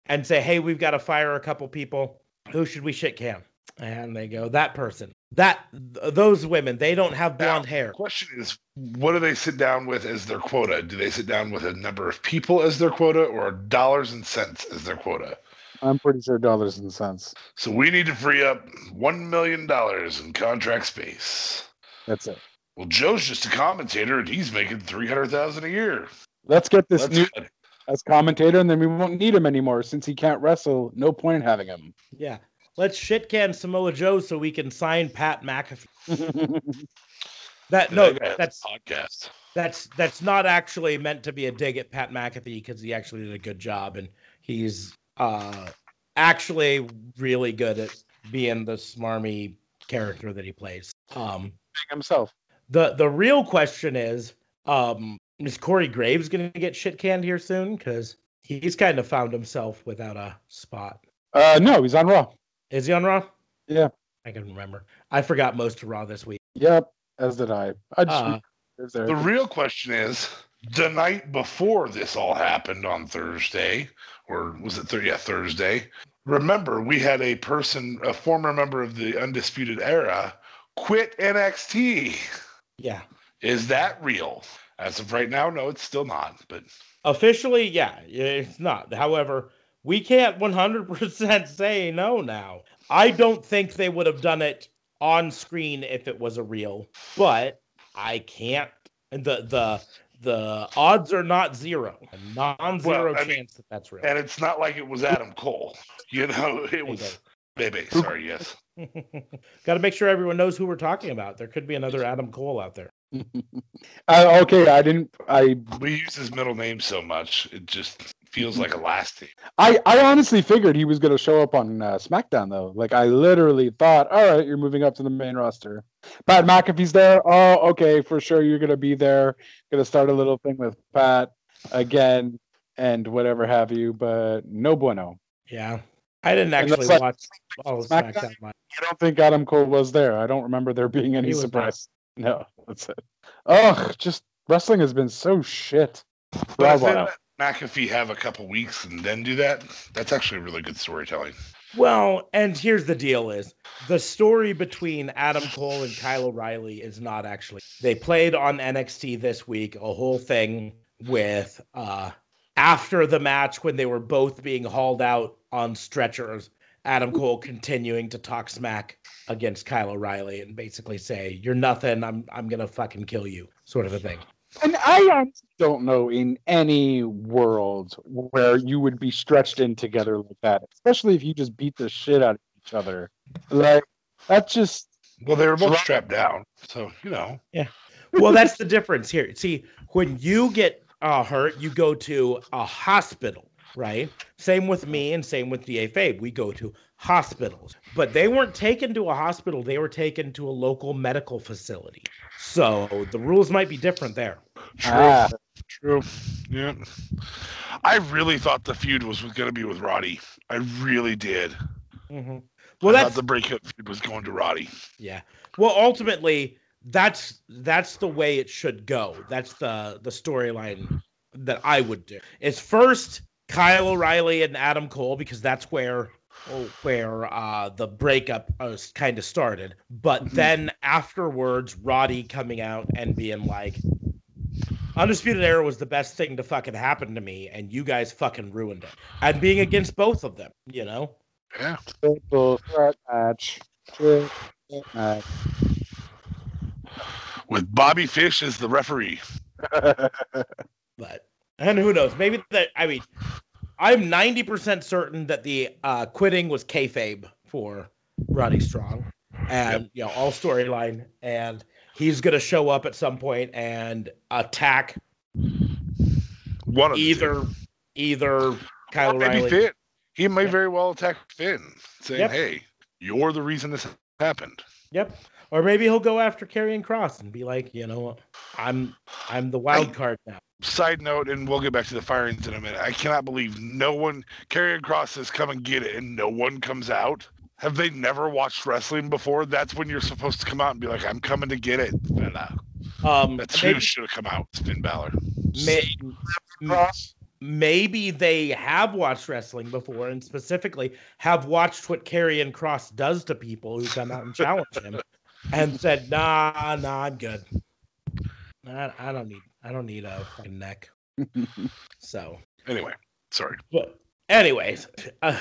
and say, "Hey, we've got to fire a couple people. Who should we shit can?" And they go, "That person. That th- those women. They don't have blonde Now, hair." Question is, what do they sit down with as their quota? Do they sit down with a number of people as their quota, or dollars and cents as their quota? I'm pretty sure dollars and cents. So we need to free up one million dollars in contract space. That's it. Well, Joe's just a commentator, and he's making three hundred thousand a year. Let's get this That's new good. as commentator, and then we won't need him anymore since he can't wrestle. No point in having him. Yeah. Let's shit can Samoa Joe so we can sign Pat McAfee. That no, That guy has a that's podcast. that's that's not actually meant to be a dig at Pat McAfee because he actually did a good job and he's uh actually really good at being the smarmy character that he plays. Um himself. the the real question is um is Corey Graves gonna get shit canned here soon? Because he's kind of found himself without a spot. Uh, no, he's on Raw. Is he on Raw? Yeah. I can remember. I forgot most of Raw this week. Yep, as did I. I just Uh, was there. The real question is the night before this all happened on Thursday, or was it th- yeah, Thursday? Remember, we had a person, a former member of the Undisputed Era, quit NXT. yeah. Is that real? As of right now, no, it's still not. But Officially, yeah, it's not. However, we can't 100% say no now. I don't think they would have done it on screen if it was a real, but I can't. The the the odds are not zero, a non-zero Well, I mean- chance that that's real. And it's not like it was Adam Cole. You know, it was Bebe. Sorry, yes. Got to make sure everyone knows who we're talking about. There could be another Adam Cole out there. Uh, okay, I didn't. I We use his middle name so much, it just feels like a last name. I, I honestly figured he was going to show up on uh, SmackDown though. Like I literally thought, all right, you're moving up to the main roster. Pat McAfee's there. Oh, okay, for sure you're going to be there. Going to start a little thing with Pat again and whatever have you. But no bueno. Yeah, I didn't actually like- watch all of SmackDown? SmackDown. live. I don't think Adam Cole was there. I don't remember there being any He was surprise. No, that's it. Ugh, just wrestling has been so shit. For But a I think that McAfee have a couple weeks and then do that. That's actually really good storytelling. Well, and here's the deal: is the story between Adam Cole and Kyle O'Reilly is not actually. They played on NXT this week a whole thing with uh after the match when they were both being hauled out on stretchers. Adam Cole continuing to talk smack against Kyle O'Reilly and basically say, "You're nothing. I'm I'm gonna fucking kill you," sort of a thing. And I don't know in any world where you would be stretched in together like that, especially if you just beat the shit out of each other. Like that's just Well, they were both Right. strapped down, so you know. Yeah. Well, that's the difference here. See, when you get uh, hurt, you go to a hospital, right? Same with me and same with DA Fabe. We go to hospitals. But they weren't taken to a hospital, they were taken to a local medical facility. So the rules might be different there. True. ah, True. Yeah. I really thought the feud was going to be with Roddy. I really did. hmm Well, I that's the breakup feud was going to Roddy. Yeah. Well, ultimately, that's that's the way it should go. That's the the storyline that I would do. Is first Kyle O'Reilly and Adam Cole because that's where where uh, the breakup uh, kind of started. But then afterwards, Roddy coming out and being like, "Undisputed Era was the best thing to fucking happen to me, and you guys fucking ruined it." And being against both of them, you know. Yeah. triple threat match. Triple threat match. With Bobby Fish as the referee. but and who knows? Maybe that. I mean, I'm 90% certain that the uh, quitting was kayfabe for Roddy Strong, and you know all storyline, and he's gonna show up at some point and attack One of either either Kyle O'Reilly. Finn. He may Yep. very well attack Finn, saying, Yep. "Hey, you're the reason this happened." Yep. Or maybe he'll go after Karrion Kross and be like, you know. I'm I'm the wild I- card now. Side note, and we'll get back to the firings in a minute. I cannot believe no one Karrion Kross says, "Come and get it," and no one comes out. Have they never watched wrestling before? That's when you're supposed to come out and be like, "I'm coming to get it." Fella. Um, That's who should have come out. Finn Balor. may, Kross. maybe they have watched wrestling before and specifically have watched what Karrion Kross does to people who come out and challenge him and said, nah, nah, I'm good. I, I don't need I don't need a fucking neck. So Anyway, sorry. but anyways, uh,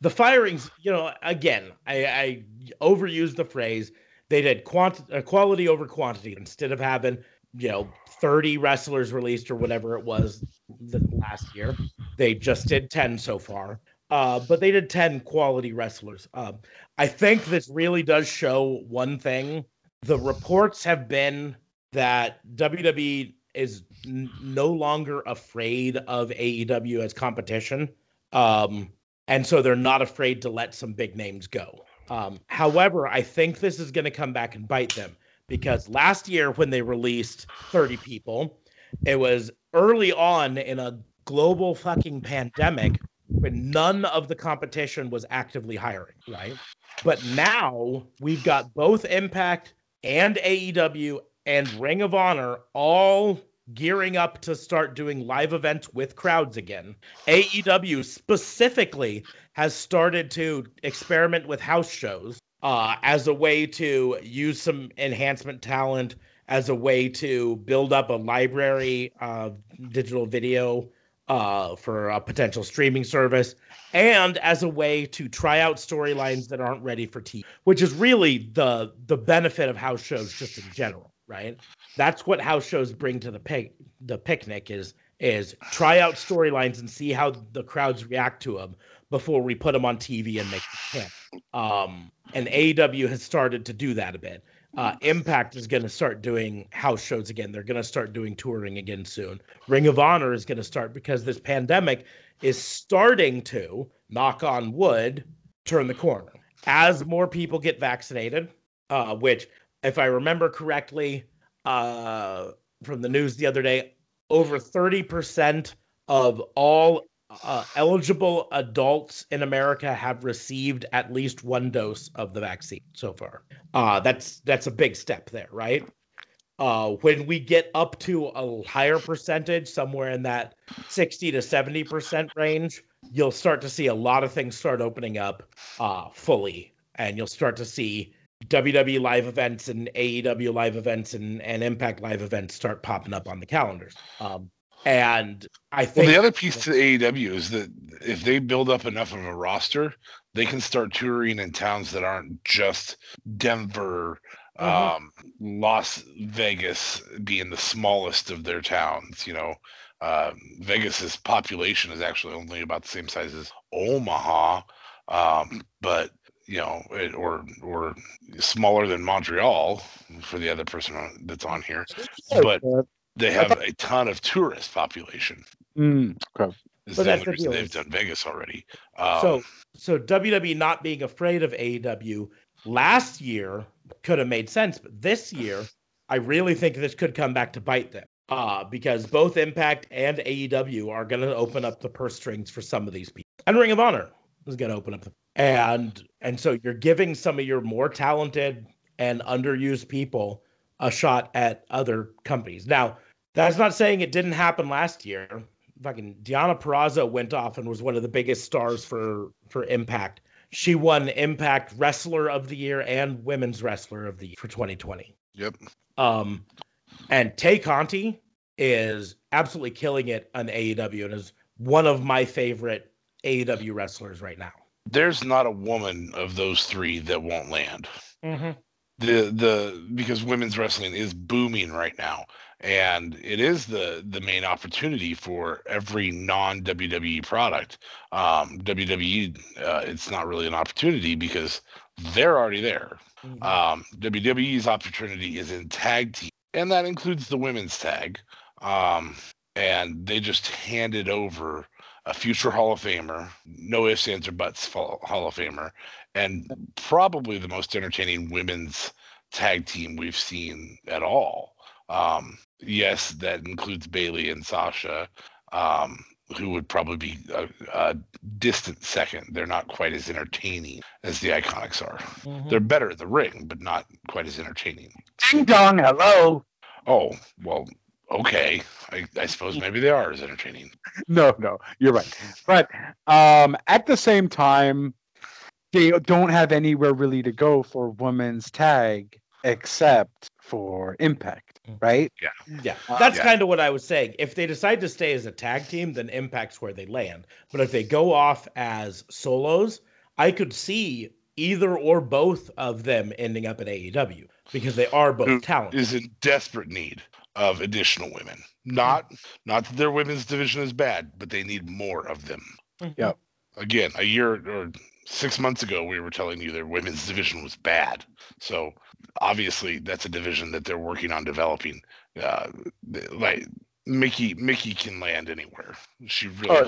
the firings, you know, again, I, I overused the phrase. They did quant- uh, quality over quantity instead of having, you know, 30 wrestlers released or whatever it was the last year. They just did 10 so far. Uh, but they did 10 quality wrestlers. Um, I think this really does show one thing. The reports have been that WWE is n- no longer afraid of AEW as competition. Um, and so they're not afraid to let some big names go. Um, however, I think this is going to come back and bite them because last year when they released 30 people, it was early on in a global fucking pandemic when none of the competition was actively hiring, right? But now we've got both Impact and AEW and Ring of Honor all gearing up to start doing live events with crowds again. AEW specifically has started to experiment with house shows uh, as a way to use some enhancement talent, as a way to build up a library of digital video uh, for a potential streaming service, and as a way to try out storylines that aren't ready for TV, which is really the the benefit of house shows just in general. Right? That's what house shows bring to the pic the picnic is is try out storylines and see how the crowds react to them before we put them on TV and make them hit. Um, and AEW has started to do that a bit. Uh, Impact is going to start doing house shows again. They're going to start doing touring again soon. Ring of Honor is going to start because this pandemic is starting to, knock on wood, turn the corner. As more people get vaccinated, uh, which, if I remember correctly, uh, from the news the other day, over 30% of all uh, eligible adults in America have received at least one dose of the vaccine so far. Uh, that's that's a big step there, right? Uh, when we get up to a higher percentage, somewhere in that 60 to 70 percent range, you'll start to see a lot of things start opening up uh, fully, and you'll start to see WWE live events and AEW live events and, and Impact live events start popping up on the calendars. Um, and I think well, the other piece to AEW is that if they build up enough of a roster, they can start touring in towns that aren't just Denver, uh-huh. um, Las Vegas being the smallest of their towns. You know, uh, Vegas's population is actually only about the same size as Omaha, um, but you know, it, or or smaller than Montreal for the other person that's on here, but they have a ton of tourist population. Mm, okay. Is but the reason they've done Vegas already. Um, so, so WWE not being afraid of AEW last year could have made sense, but this year, I really think this could come back to bite them. Uh, because both Impact and AEW are going to open up the purse strings for some of these people, and Ring of Honor is going to open up the and and so you're giving some of your more talented and underused people a shot at other companies. Now, that's not saying it didn't happen last year. Fucking Deonna Purrazzo went off and was one of the biggest stars for for Impact. She won Impact Wrestler of the Year and Women's Wrestler of the Year for 2020. Yep. Um, and Tay Conti is absolutely killing it on AEW and is one of my favorite AEW wrestlers right now. There's not a woman of those three that won't land. Mm-hmm the the because women's wrestling is booming right now and it is the the main opportunity for every non WWE product. Um, WWE, uh, it's not really an opportunity because they're already there. Mm-hmm. Um, WWE's opportunity is in tag team, and that includes the women's tag. Um, and they just handed over a future Hall of Famer, no ifs, ands, or buts Hall of Famer, and probably the most entertaining women's tag team we've seen at all. Um, yes, that includes Bayley and Sasha, um, who would probably be a, a, distant second. They're not quite as entertaining as the Iconics are. Mm-hmm. They're better at the ring, but not quite as entertaining. Ding dong, hello. Oh well, okay. I, I, suppose maybe they are as entertaining. No, no, you're right. But um, at the same time, they don't have anywhere really to go for women's tag except for Impact, mm. right? Yeah. Yeah. Uh, That's yeah. kind of what I was saying. If they decide to stay as a tag team, then Impact's where they land. But if they go off as solos, I could see either or both of them ending up at AEW because they are both Who talented. Is in desperate need of additional women. Not not that their women's division is bad, but they need more of them. Mm-hmm. Yeah. Again, a year or six months ago, we were telling you their women's division was bad. So obviously, that's a division that they're working on developing. Uh, like Mickie, Mickie can land anywhere. She really. Oh,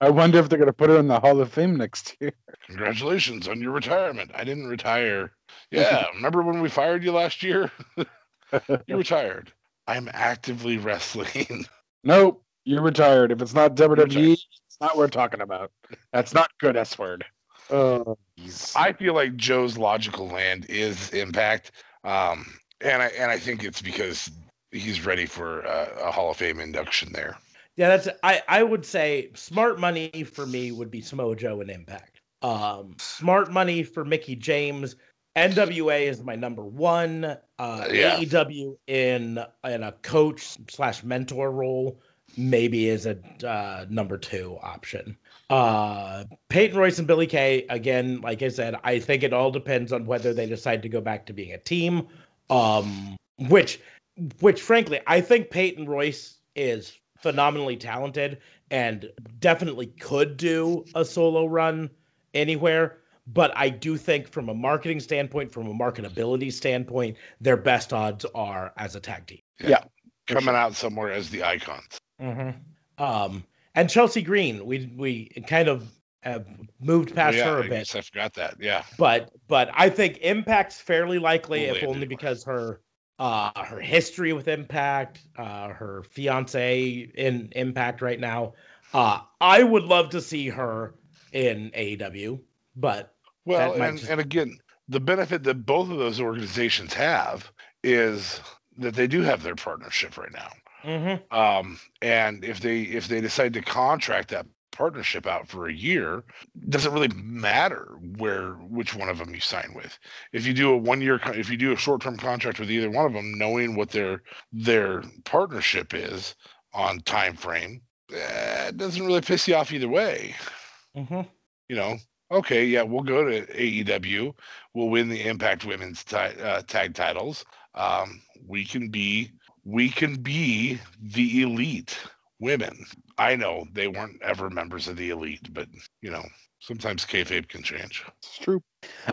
I wonder if they're going to put her in the Hall of Fame next year. Congratulations on your retirement. I didn't retire. Yeah, remember when we fired you last year? you retired. I'm actively wrestling. Nope, you're retired. If it's not WWE, it's not what we're talking about. That's not good S word. Uh, I feel like Joe's logical land is Impact, um, and I and I think it's because he's ready for a, a Hall of Fame induction there. Yeah, that's I I would say smart money for me would be Samoa Joe and Impact. Um, smart money for Mickie James. NWA is my number one. Uh, yeah. AEW in in a coach slash mentor role maybe is a uh, number two option. Uh, Peyton Royce and Billie Kay, again, like I said, I think it all depends on whether they decide to go back to being a team. Um, which which frankly I think Peyton Royce is phenomenally talented and definitely could do a solo run anywhere. But I do think from a marketing standpoint, from a marketability standpoint, their best odds are as a tag team. Yeah. Coming sure. out somewhere as the icons. Mm-hmm. Um, and Chelsea Green, we we kind of have moved past yeah, her a I bit, I forgot that. Yeah. but but I think Impact's fairly likely, Will if only anywhere. because her uh her history with Impact, uh her fiance in Impact right now. Uh I would love to see her in AEW, but Well, and, just- and again, the benefit that both of those organizations have is that they do have their partnership right now. mhm, Um, and if they if they decide to contract that partnership out for a year, doesn't really matter where which one of them you sign with. If you do a one year, if you do a short term contract with either one of them, knowing what their their partnership is on time frame, eh, it doesn't really piss you off either way. mhm. You know, okay, yeah, we'll go to AEW, we'll win the Impact Women's uh, tag titles. Um, we can be we can be the elite women. I know they weren't ever members of the elite, but you know, sometimes kayfabe can change. It's true.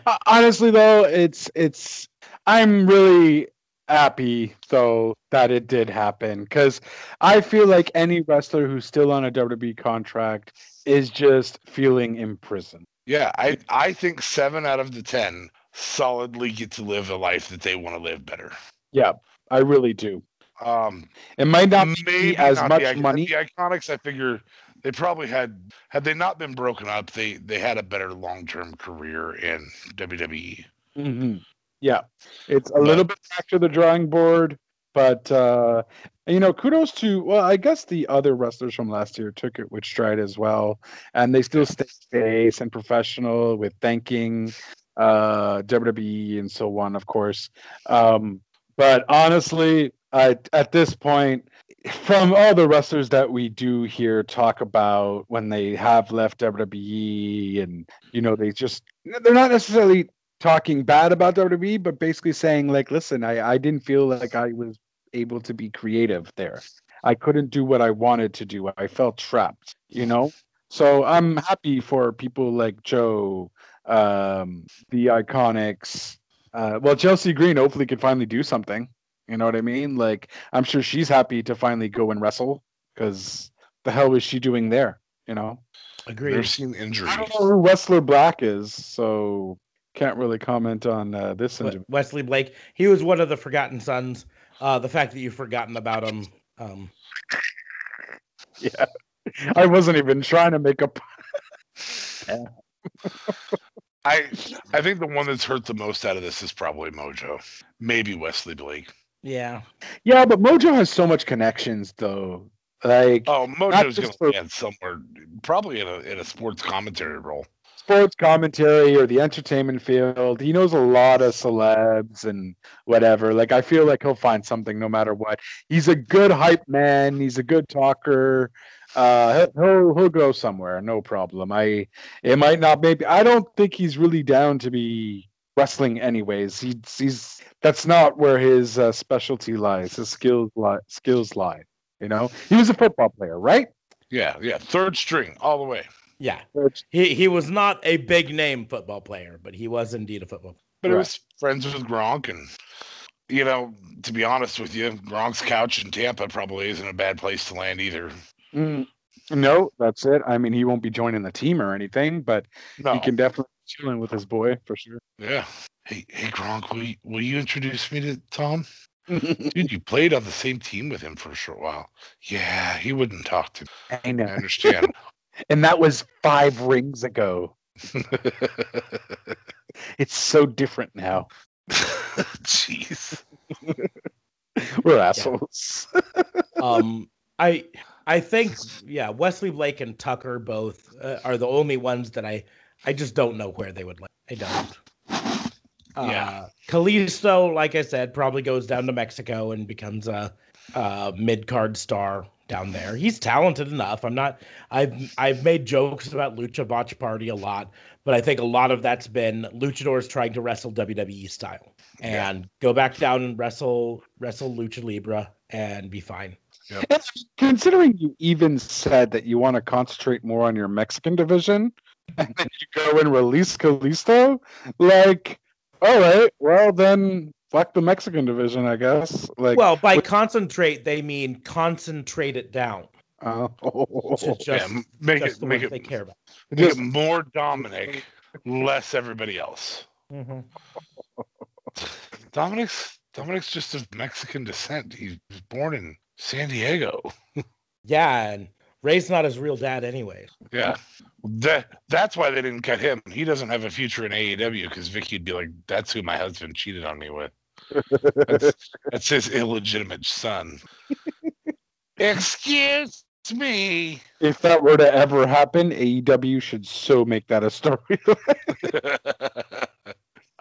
Uh, honestly, though, it's it's. I'm really happy though that it did happen because I feel like any wrestler who's still on a WWE contract is just feeling imprisoned. Yeah, I I think seven out of the ten solidly get to live a life that they want to live better. Yeah, I really do. Um, It might not be as not much the, money. The Iconics, I figure, they probably had had they not been broken up, they they had a better long term career in. WWE. hmm Yeah, it's a little bit back to the drawing board, but uh, you know, kudos to well, I guess the other wrestlers from last year took it with stride as well, and they still stay face and professional with thanking uh, WWE and so on, of course. Um, but honestly, I, at this point, from all the wrestlers that we do here talk about when they have left WWE and you know they just they're not necessarily talking bad about WWE, but basically saying like, listen, I, I didn't feel like I was able to be creative there. I couldn't do what I wanted to do. I felt trapped, you know? So I'm happy for people like Joe, um, the Iconics. Uh, well, Chelsea Green hopefully can finally do something. You know what I mean? Like, I'm sure she's happy to finally go and wrestle because the hell was she doing there? You know? Agreed. They're seeing injury. I don't know who Wrestler Black is, so can't really comment on uh, this. We- individual. Wesley Blake, he was one of the forgotten sons. Uh, the fact that you've forgotten about him, um, Yeah, I wasn't even trying to make a. I I think the one that's hurt the most out of this is probably Mojo, maybe Wesley Blake. yeah, Yeah, but Mojo has so much connections, though. Like Oh, Mojo's just gonna for- land somewhere, probably in a in a sports commentary role. Sports commentary or the entertainment field. He knows a lot of celebs and whatever. Like I feel like he'll find something no matter what. He's a good hype man. He's a good talker. Uh, he'll he'll, go somewhere, no problem. I it might not maybe. I don't think he's really down to be wrestling anyways. He's he's that's not where his uh, specialty lies. His skills lie skills lie. You know, he was a football player, right? Yeah, yeah, third string all the way. Yeah. He he was not a big name football player, but he was indeed a football. But it Right. was friends with Gronk, and you know, to be honest with you, Gronk's couch in Tampa probably isn't a bad place to land either. Mm, no, that's it. I mean, he won't be joining the team or anything, but No, he can definitely chilling with his boy for sure. yeah. Hey, hey, Gronk, will you, will you introduce me to Tom? Dude, you played on the same team with him for a short while. Yeah, he wouldn't talk to. I I know. understand. And that was five rings ago. It's so different now. Jeez. We're assholes. Um, I I think yeah, Wesley Blake and Tucker both uh, are the only ones that I I just don't know where they would land. I don't. Uh, Yeah. Kalisto, like I said, probably goes down to Mexico and becomes a, a mid card star down there. He's talented enough. I'm not. I've I've made jokes about Lucha Botch Party a lot, but I think a lot of that's been luchadors trying to wrestle WWE style and yeah. go back down and wrestle wrestle lucha libre and be fine. Yep. Considering you even said that you want to concentrate more on your Mexican division, and then you go and release Kalisto, like, all right, well then fuck the Mexican division, I guess. Like, well, by concentrate they mean concentrate it down. Oh, just, yeah, make just it make it they care about. Make it more Dominik, less everybody else. Mm-hmm. Dominik's Dominik's just of Mexican descent. He was born in San Diego. yeah, and Ray's not his real dad, anyway. Yeah, that that's why they didn't cut him. He doesn't have a future in AEW because Vicky'd be like, "That's who my husband cheated on me with." That's, that's his illegitimate son. Excuse me. If that were to ever happen, AEW should so make that a story.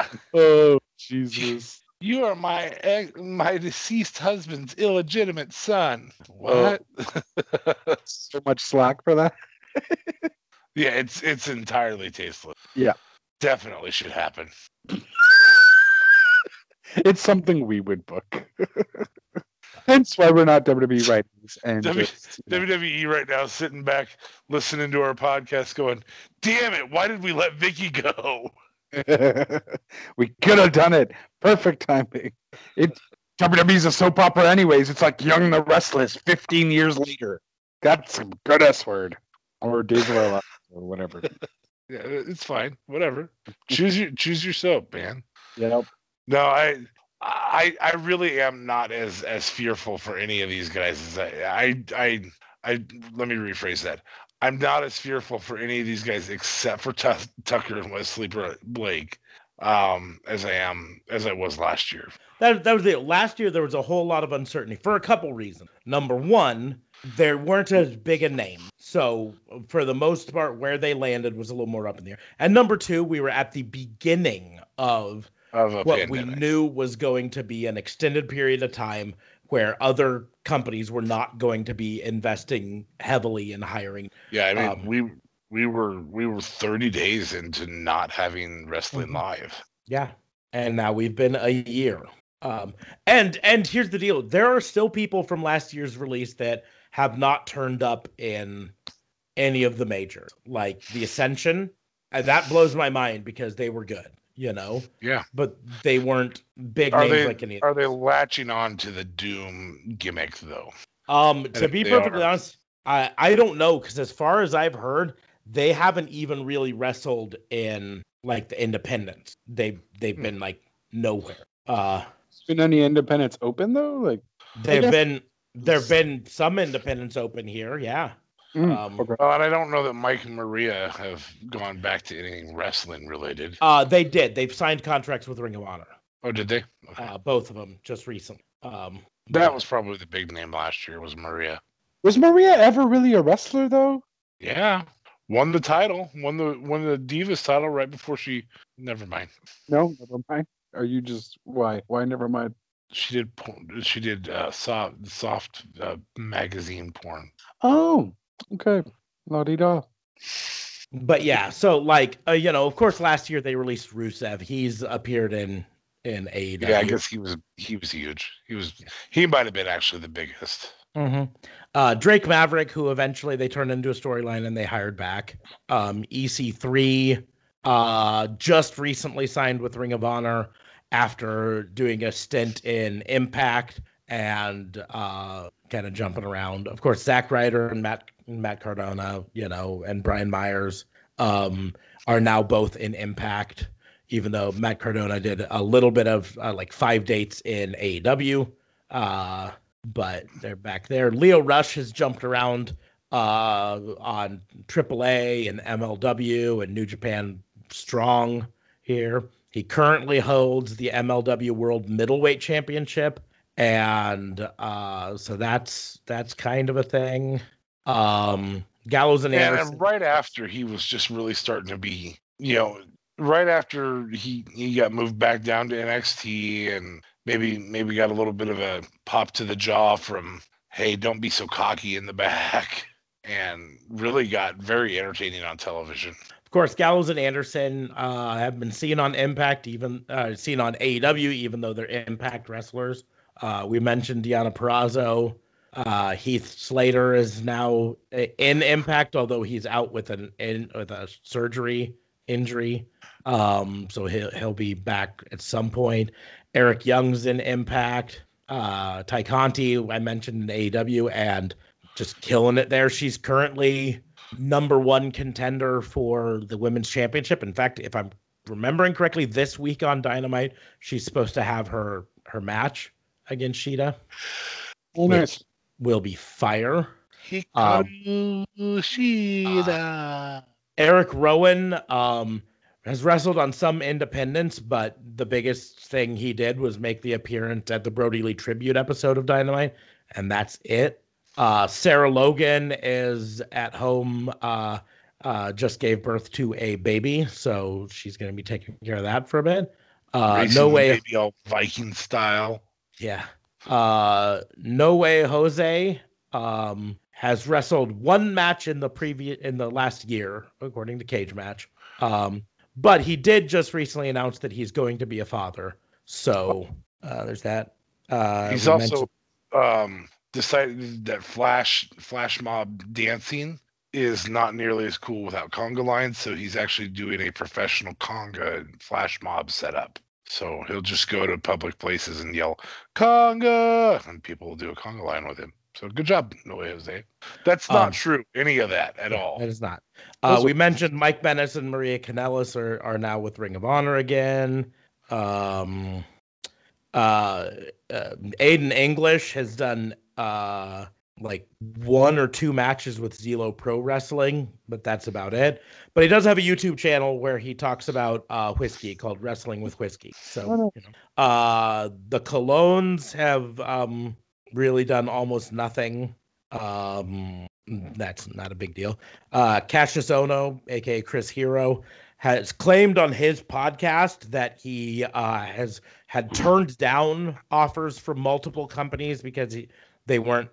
oh Jesus. You are my eh, my deceased husband's illegitimate son. Oh. What? Oh. so much slack for that. yeah, it's it's entirely tasteless. Yeah. Definitely should happen. it's something we would book. Hence why we're not WWE writers. And w- just, WWE right now sitting back listening to our podcast going, damn it, why did we let Vicky go? we could have done it. Perfect timing. It WWE's a soap opera, anyways. It's like Young the Restless, 15 years later. That's some good S word. Or Days of Our Lives, or whatever. yeah, it's fine. Whatever. Choose your choose your soap, man. Yep. No, I I I really am not as as fearful for any of these guys as I I I, I let me rephrase that. I'm not as fearful for any of these guys except for T- Tucker and Wesley Blake um, as I am as I was last year. That that was it. Last year there was a whole lot of uncertainty for a couple reasons. Number one, there weren't as big a name, so for the most part, where they landed was a little more up in the air. And number two, we were at the beginning of, of what pandemic. we knew was going to be an extended period of time where other companies were not going to be investing heavily in hiring. Yeah, I mean, um, we we were we were 30 days into not having wrestling mm-hmm. live. Yeah, and now we've been a year. Um, and and here's the deal: there are still people from last year's release that have not turned up in any of the majors, like the Ascension. And that blows my mind because they were good you know. Yeah. But they weren't big are names they, like any. Are they latching on to the Doom gimmick though? Um, to be perfectly are. honest, I I don't know because as far as I've heard, they haven't even really wrestled in like the independents. They they've hmm. been like nowhere. Uh, Has been any independents open though? Like they've been there've been some independents open here, yeah. Mm, um, okay. Well, and I don't know that Mike and Maria have gone back to anything wrestling related. Uh, they did. They've signed contracts with Ring of Honor. Oh, did they? Okay. Uh, both of them just recently. Um, that was probably the big name last year. Was Maria? Was Maria ever really a wrestler though? Yeah, won the title, won the won the Divas title right before she. Never mind. No, never mind. Are you just why? Why never mind? She did. She did uh, soft soft uh, magazine porn. Oh, Okay. La di da. But yeah, so like uh, you know, of course, last year they released Rusev. He's appeared in in AEW. Yeah, I guess he was he was huge. He was he might have been actually the biggest. Mm-hmm. Uh, Drake Maverick, who eventually they turned into a storyline and they hired back. Um, EC3 uh, just recently signed with Ring of Honor after doing a stint in Impact and uh, kind of jumping around. Of course, Zack Ryder and Matt Matt Cardona, you know, and Brian Myers um, are now both in Impact. Even though Matt Cardona did a little bit of uh, like five dates in AEW, uh, but they're back there. Lio Rush has jumped around uh, on AAA and MLW and New Japan Strong here. He currently holds the MLW World Middleweight Championship and uh, so that's that's kind of a thing. Um, Gallows and, and And right after he was just really starting to be, you know, right after he he got moved back down to NXT and maybe maybe got a little bit of a pop to the jaw from hey, don't be so cocky in the back, and really got very entertaining on television. Of course, Gallows and Anderson uh, have been seen on Impact, even uh, seen on AEW, even though they're Impact wrestlers. Uh, we mentioned Deonna Purrazzo. Uh, Heath Slater is now in Impact, although he's out with an in, with a surgery injury. Um, so he'll he'll be back at some point. Eric Young's in Impact. Uh, Tay Conti, I mentioned in AEW, and just killing it there. She's currently number one contender for the women's championship. In fact, if I'm remembering correctly, this week on Dynamite, she's supposed to have her her match against. Oh, nice. Will be fire. Hikaru Shida. Uh, Eric Rowan um, has wrestled on some independents, but the biggest thing he did was make the appearance at the Brodie Lee tribute episode of Dynamite, and that's it. Uh, Sarah Logan is at home. Uh, uh, just gave birth to a baby, so she's going to be taking care of that for a bit. Uh, no way, baby all Viking style. Yeah. Uh, no way, Jose um, has wrestled one match in the previous in the last year, according to Cage Match. Um, but he did just recently announce that he's going to be a father. So uh, there's that. Uh, he's also um, decided that flash flash mob dancing is not nearly as cool without conga lines, so he's actually doing a professional conga and flash mob setup. So he'll just go to public places and yell conga, and people will do a conga line with him. So good job, Noe Jose. That's not um, true, any of that at all. That is not. Uh, we mentioned Mike Bennett and Maria Kanellis are, are now with Ring of Honor again. Um, uh, uh, Aiden English has done uh, like one or two matches with Zelo Pro Wrestling, but that's about it. But he does have a YouTube channel where he talks about uh, whiskey called Wrestling with Whiskey. So, oh, you know, uh, the Colons have um, really done almost nothing. Um, that's not a big deal. Uh, Kassius Ohno, aka Chris Hero, has claimed on his podcast that he uh, has had turned down offers from multiple companies because he, they weren't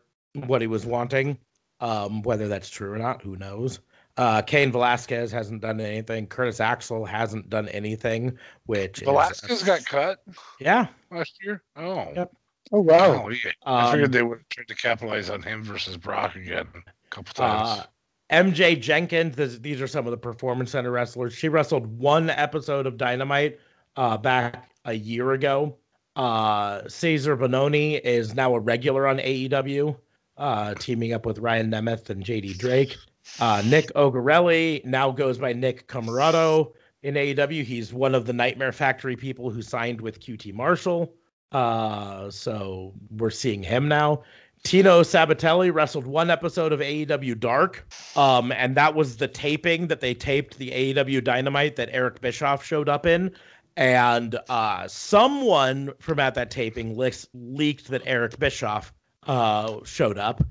what he was wanting. Um, whether that's true or not, who knows? Uh, Cain Velasquez hasn't done anything. Curtis Axel hasn't done anything. Which Velasquez is, got cut. Yeah, last year. Oh. Yep. Oh wow! Oh, yeah. I um, figured they would try to capitalize on him versus Brock again a couple times. Uh, MJ Jenkins, this, these are some of the Performance Center wrestlers. She wrestled one episode of Dynamite uh, back a year ago. Uh, Cezar Bononi is now a regular on AEW, uh, teaming up with Ryan Nemeth and JD Drake. Uh, Nick Ogarelli now goes by Nick Comoroto in AEW. He's one of the Nightmare Factory people who signed with QT Marshall. Uh, so we're seeing him now. Tino Sabbatelli wrestled one episode of AEW Dark, um, and that was the taping that they taped the AEW Dynamite that Eric Bischoff showed up in. And uh, someone from at that taping le- leaked that Eric Bischoff uh, showed up.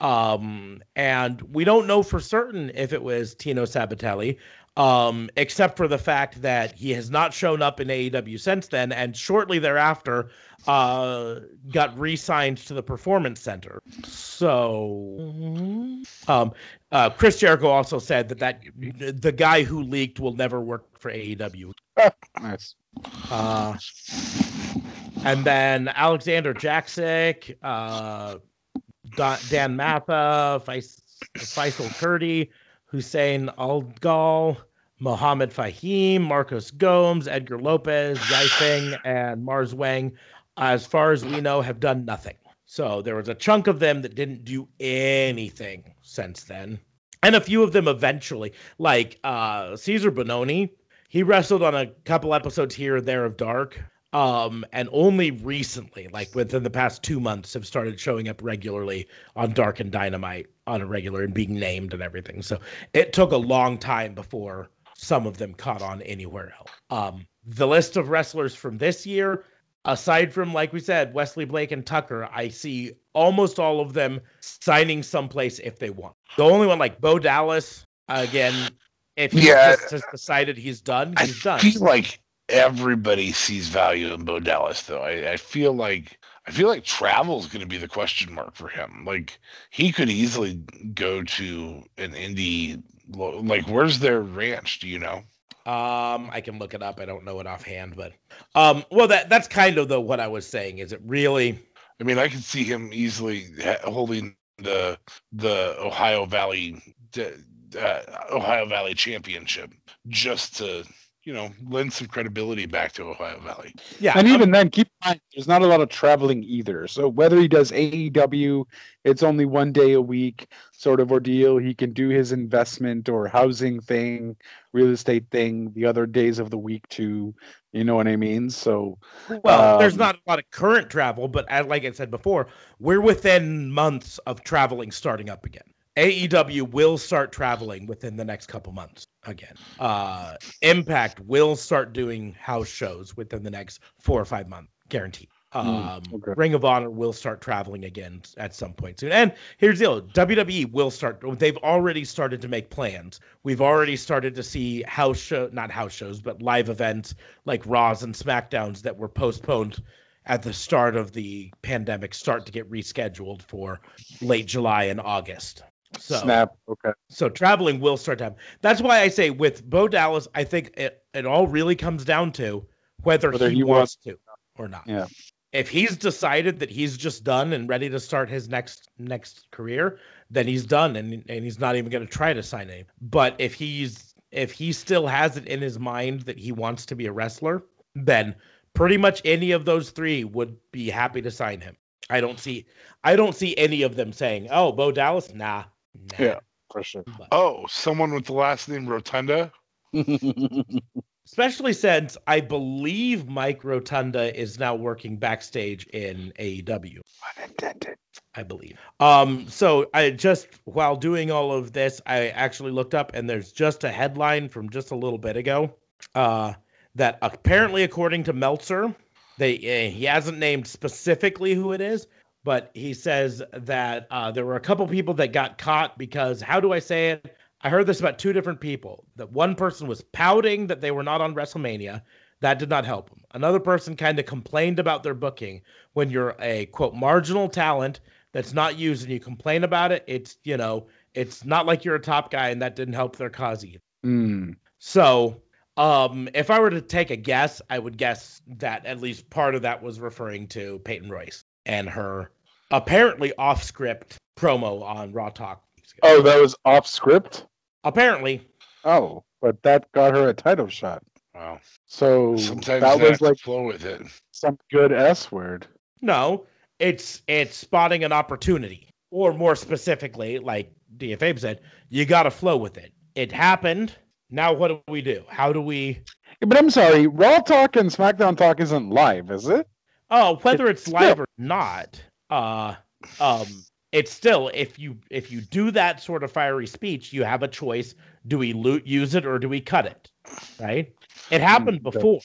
Um, and we don't know for certain if it was Tino Sabbatelli, um, except for the fact that he has not shown up in AEW since then, and shortly thereafter uh, got re-signed to the Performance Center. So, um, uh, Chris Jericho also said that that the guy who leaked will never work for AEW. nice. Uh, and then Alexander Jaksic, uh, Dan Matha, Faisal Kurdi, Hussein Algal, Mohammed Fahim, Marcos Gomes, Edgar Lopez, Yai Feng, and Mars Wang, as far as we know, have done nothing. So there was a chunk of them that didn't do anything since then. And a few of them eventually, like uh, Cezar Bononi, he wrestled on a couple episodes here or there of Dark. Um, and only recently, like within the past two months, have started showing up regularly on Dark and Dynamite on a regular and being named and everything. So it took a long time before some of them caught on anywhere else. Um, the list of wrestlers from this year, aside from like we said, Wesley Blake and Tucker, I see almost all of them signing someplace if they want. The only one like Bo Dallas, again, if he yeah, just has decided he's done, he's I done. Feel like everybody sees value in Bo Dallas, though. I, I feel like I feel like travel is going to be the question mark for him. Like he could easily go to an indie. Like where's their ranch? Do you know? Um, I can look it up. I don't know it offhand, but um, well, that that's kind of the what I was saying. Is it really? I mean, I could see him easily holding the the Ohio Valley uh, Ohio Valley Championship just to you know lend some credibility back to Ohio Valley. Yeah, and even then, keep in mind there's not a lot of traveling either. So whether he does AEW, it's only one day a week sort of ordeal. He can do his investment or housing thing, real estate thing, the other days of the week too. You know what I mean? So well, um, there's not a lot of current travel, but like I said before, we're within months of traveling starting up again. AEW will start traveling within the next couple months again. Uh, Impact will start doing house shows within the next four or five months, guaranteed. Hmm, um, okay. Ring of Honor will start traveling again at some point soon. And here's the deal: WWE will start. They've already started to make plans. We've already started to see house show, not house shows, but live events like Raws and Smackdowns that were postponed at the start of the pandemic start to get rescheduled for late July and August. So, Snap. Okay. So traveling will start to happen. That's why I say with Bo Dallas, I think it, it all really comes down to whether, whether he, he, wants, to or not. Yeah. If he's decided that he's just done and ready to start his next next career, then he's done and and he's not even going to try to sign a. But if he's if he still has it in his mind that he wants to be a wrestler, then pretty much any of those three would be happy to sign him. I don't see I don't see any of them saying, "Oh, Bo Dallas, nah, Nah. Yeah, for sure. But, oh, someone with the last name Rotunda? Especially since I believe Mike Rotunda is now working backstage in AEW. Unintended. I believe. Um, so I just while doing all of this, I actually looked up and there's just a headline from just a little bit ago. Uh, that apparently, according to Meltzer, they uh, he hasn't named specifically who it is, but he says that uh, there were a couple people that got caught because how do I say it? I heard this about two different people. That one person was pouting that they were not on WrestleMania. That did not help them. Another person kind of complained about their booking. When you're a quote marginal talent that's not used and you complain about it, it's you know it's not like you're a top guy and that didn't help their cause either. Mm. So um, if I were to take a guess, I would guess that at least part of that was referring to Peyton Royce and her apparently off script promo on Raw Talk. Oh, that was off script? Apparently. Oh, but that got her a title shot. Wow. So Sometimes that was like flow with it. Some good S word. No, it's it's spotting an opportunity. Or more specifically, like DFA said, you gotta flow with it. It happened. Now what do we do? How do we but I'm sorry, Raw Talk and SmackDown Talk isn't live, is it? Oh, whether it's, it's live or not, uh, um, it's still if you if you do that sort of fiery speech, you have a choice: do we lo- use it or do we cut it? Right? It happened hmm, before,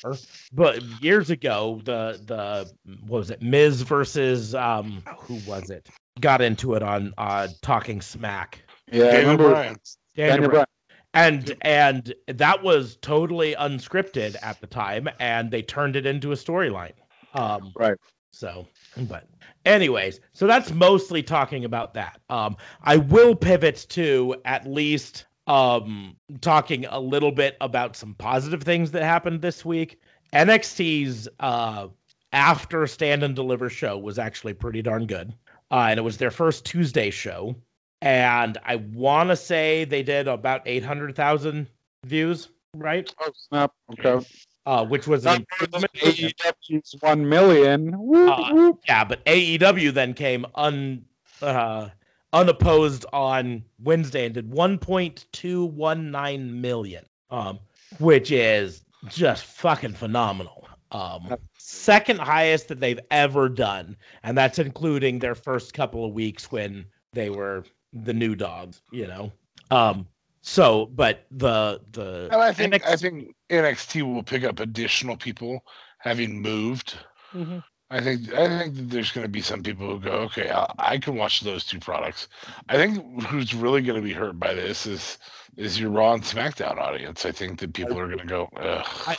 but years ago, the the what was it, Miz versus um, who was it? Got into it on uh, Talking Smack. Yeah, Daniel I remember Bryan. Daniel, Daniel Bryan. And and that was totally unscripted at the time, and they turned it into a storyline. Um, right. So, but anyways, so that's mostly talking about that. Um, I will pivot to at least um talking a little bit about some positive things that happened this week. NXT's uh after Stand and Deliver show was actually pretty darn good. Uh, and it was their first Tuesday show. And I want to say they did about 800,000 views, right? Oh, snap. Okay uh, which was an. AEW's one million. Uh, yeah, but AEW then came un uh, unopposed on Wednesday and did 1.219 million, um, which is just fucking phenomenal. Um, second highest that they've ever done, and that's including their first couple of weeks when they were the new dogs, you know. Um, so, but the the and I think NXT, I think NXT will pick up additional people having moved. Mm-hmm. I think I think that there's going to be some people who go, okay, I, I, can watch those two products. I think who's really going to be hurt by this is is your Raw and SmackDown audience. I think that people are going to go. I,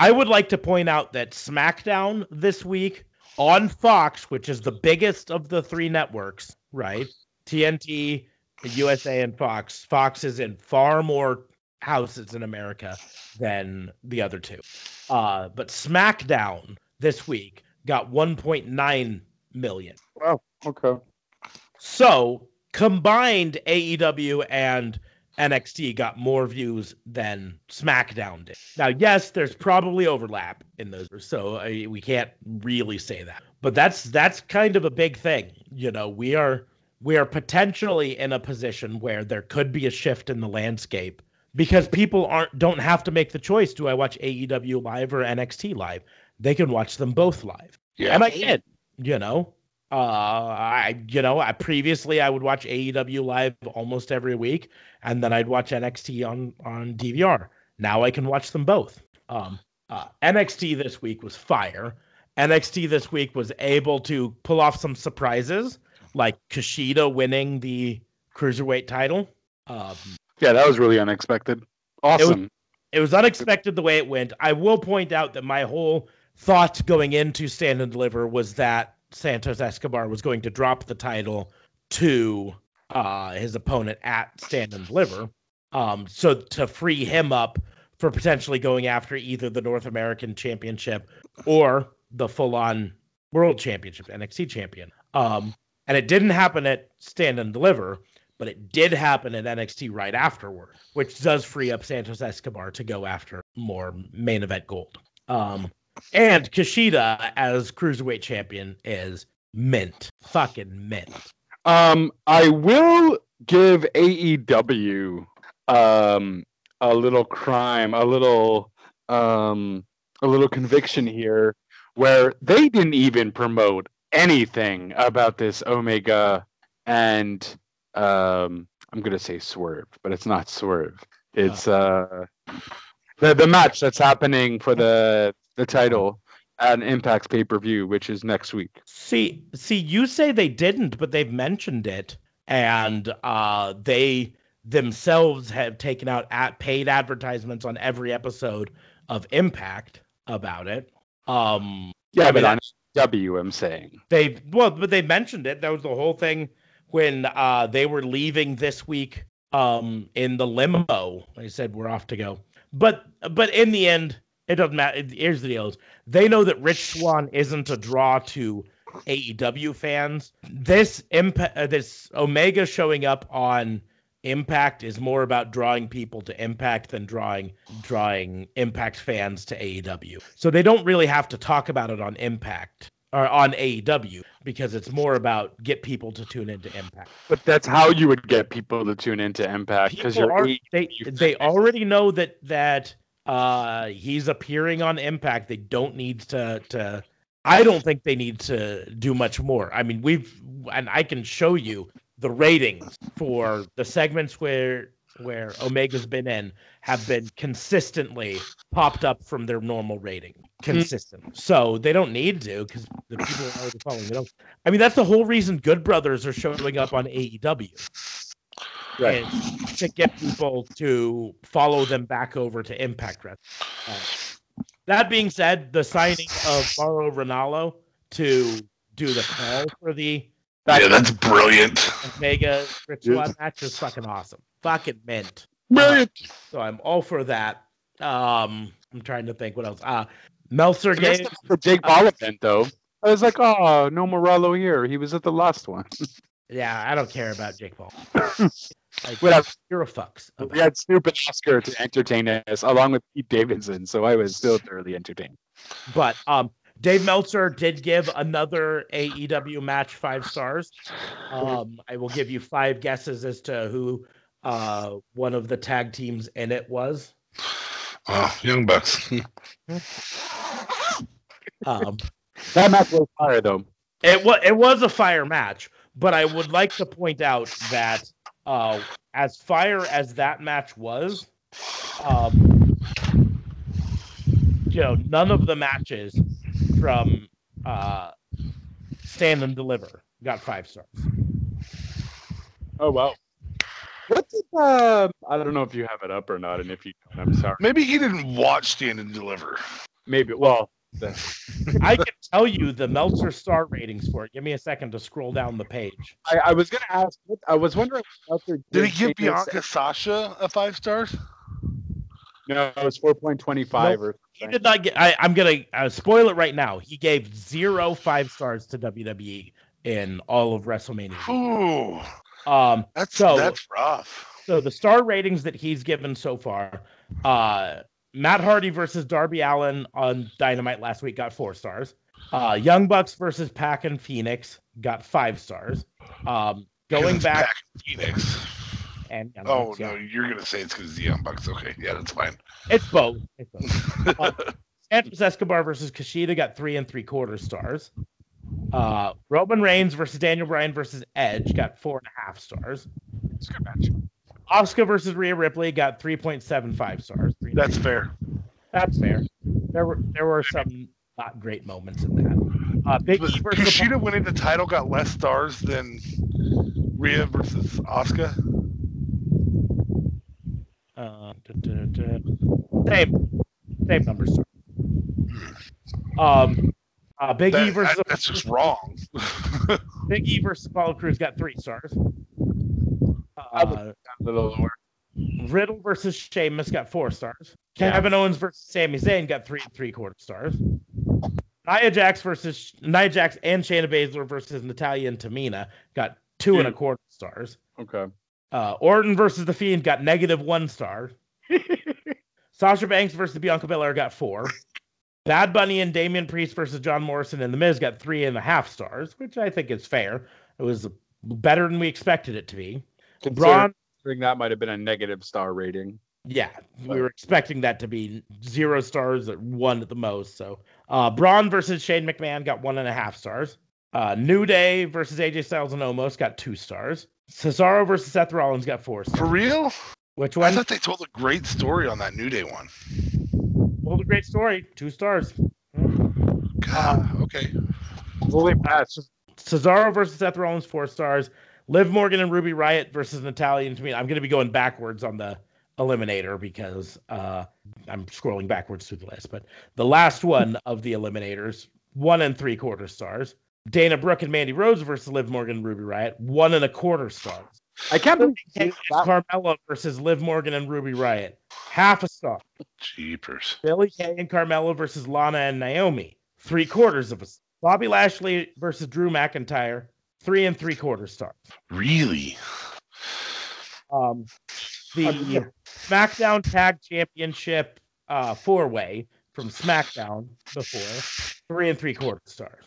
I would like to point out that SmackDown this week on Fox, which is the biggest of the three networks, right? TNT, USA, and Fox. Fox is in far more houses in America than the other two. Uh, but SmackDown this week got 1.9 million. Wow. Okay. So combined, AEW and NXT got more views than SmackDown did. Now, yes, there's probably overlap in those, so uh, we can't really say that. But that's that's kind of a big thing. You know, we are we are potentially in a position where there could be a shift in the landscape because people aren't don't have to make the choice: do I watch AEW live or NXT live? They can watch them both live. Yeah. And I did. You know, uh, I you know, I previously I would watch AEW live almost every week, and then I'd watch NXT on on DVR. Now I can watch them both. Um, uh, NXT this week was fire. NXT this week was able to pull off some surprises, like Kushida winning the cruiserweight title. Um, Yeah, that was really unexpected. Awesome. it was unexpected the way it went. I will point out that my whole thought going into Stand and Deliver was that Santos Escobar was going to drop the title to uh, his opponent at Stand and Deliver, um, so to free him up for potentially going after either the North American Championship or the full-on World Championship, NXT Champion. Um, and it didn't happen at Stand and Deliver, but it did happen at NXT right afterward, which does free up Santos Escobar to go after more main event gold. Um, and Kushida as cruiserweight champion is mint, fucking mint. Um, I will give AEW um a little crime, a little um a little conviction here where they didn't even promote anything about this Omega and um I'm gonna say swerve, but it's not swerve. It's uh the the match that's happening for the the title at Impact's pay per view, which is next week. See, see, you say they didn't, but they've mentioned it, and uh, they themselves have taken out at paid advertisements on every episode of Impact about it. Um, Yeah, I but mean, W, I'm saying. they well, but they mentioned it. That was the whole thing when uh, they were leaving this week um, in the limo. They said we're off to go, but but in the end, it doesn't matter. Here's the deal: they know that Rich Swann isn't a draw to AEW fans. This impact, uh, this Omega showing up on Impact is more about drawing people to Impact than drawing drawing Impact fans to AEW. So they don't really have to talk about it on Impact or on AEW because it's more about get people to tune into Impact. But that's how you would get people to tune into Impact because you're are, they they already know that that uh he's appearing on Impact. They don't need to to I don't think they need to do much more. I mean, we've and I can show you the ratings for the segments where where Omega's been in have been consistently popped up from their normal rating. Consistent. So they don't need to because the people are already following it up. I mean, that's the whole reason Good Brothers are showing up on AEW Right. to get people to follow them back over to Impact Wrestling. Uh, that being said, the signing of Mauro Ranallo to do the call for the yeah, that's brilliant. Omega Rich Dude. Swann match is fucking awesome. Fucking mint. Brilliant. So I'm all for that. Um, I'm trying to think what else. Uh, Meltzer That's gave. not for Jake Paul event though. I was like, oh, no Morello here. He was at the last one. Yeah, I don't care about Jake Paul. Like, Whatever. You're a fucks. about We had Snoop and Oscar to entertain us, along with Pete Davidson, so I was still thoroughly entertained. But um, Dave Meltzer did give another AEW match five stars. Um, I will give you five guesses as to who uh, one of the tag teams in it was. Oh, Young Bucks. Um, That match was fire though. it was it was a fire match, but I would like to point out that uh, as fire as that match was, um, you know, none of the matches from uh, Stand and Deliver got five stars. Oh wow. What did uh, I don't know if you have it up or not, and if you I'm sorry. Maybe he didn't watch Stand and Deliver. Maybe well, I can tell you the Meltzer star ratings for it. Give me a second to scroll down the page. I, I was gonna ask. I was wondering. What Meltzer Did he give Bianca Sasha a five stars? No, it was 4.25 or. He did not get. I, I'm gonna uh, spoil it right now. He gave zero five stars to WWE in all of WrestleMania. Ooh, Um, that's So- that's rough. so the star ratings that he's given so far, uh, Matt Hardy versus Darby Allin on Dynamite last week got four stars. Uh, Young Bucks versus Pac and Fénix got five stars. Um, going back Pac Fénix. And Young Oh Bucks, no, yeah. you're gonna say it's because the Young Bucks. Okay, yeah, that's fine. it's both. It's both. Uh, Santos Escobar versus Kushida got three and three quarter stars. Uh, Roman Reigns versus Daniel Bryan versus Edge got four and a half stars. It's a good match. Asuka versus Rhea Ripley got 3.75 stars. Three- that's fair. That's fair. There were there were some not great moments in that. Uh, Big E Kushida winning the title got less stars than Rhea versus Asuka. uh, duh, duh, duh. Same same number star. Um, uh, Big E versus that- that's just wrong. Big E versus Apollo Crews got three stars. I would- Uh, A little lower. Riddle versus Sheamus got four stars. Yeah. Kevin Owens versus Sami Zayn got three and three quarter stars. Nia Jax versus Nia Jax and Shayna Baszler versus Natalya and Tamina got two and a quarter stars. Okay. Uh, Orton versus The Fiend got negative one star. Sasha Banks versus Bianca Belair got four. Bad Bunny and Damian Priest versus John Morrison and The Miz got three and a half stars, which I think is fair. It was better than we expected it to be. Braun, Considering that might have been a negative star rating. yeah, we were expecting that to be zero stars at one at the most. So, uh, Braun versus Shane McMahon got one and a half stars. Uh, New Day versus AJ Styles and Omos got two stars. Cesaro versus Seth Rollins got four stars. For real? Which I thought they told a great story on that New Day one. Told a great story. Two stars. God, okay. Fully match. Cesaro versus Seth Rollins, four stars. Liv Morgan and Ruby Riot versus Natalya and Tamina. I'm going to be going backwards on the eliminator because uh, I'm scrolling backwards through the list. But the last one of the eliminators, one and three quarter stars. Dana Brooke and Mandy Rose versus Liv Morgan and Ruby Riot, one and a quarter stars. I can't believe Kay you Carmella versus Liv Morgan and Ruby Riot, half a star. Jeepers. Billie Kay and Carmella versus Lana and Naomi, three quarters of a. Bobby Lashley versus Drew McIntyre, three and three quarter stars. Really? Um, the SmackDown Tag Championship uh, four way from SmackDown before, three and three quarter stars.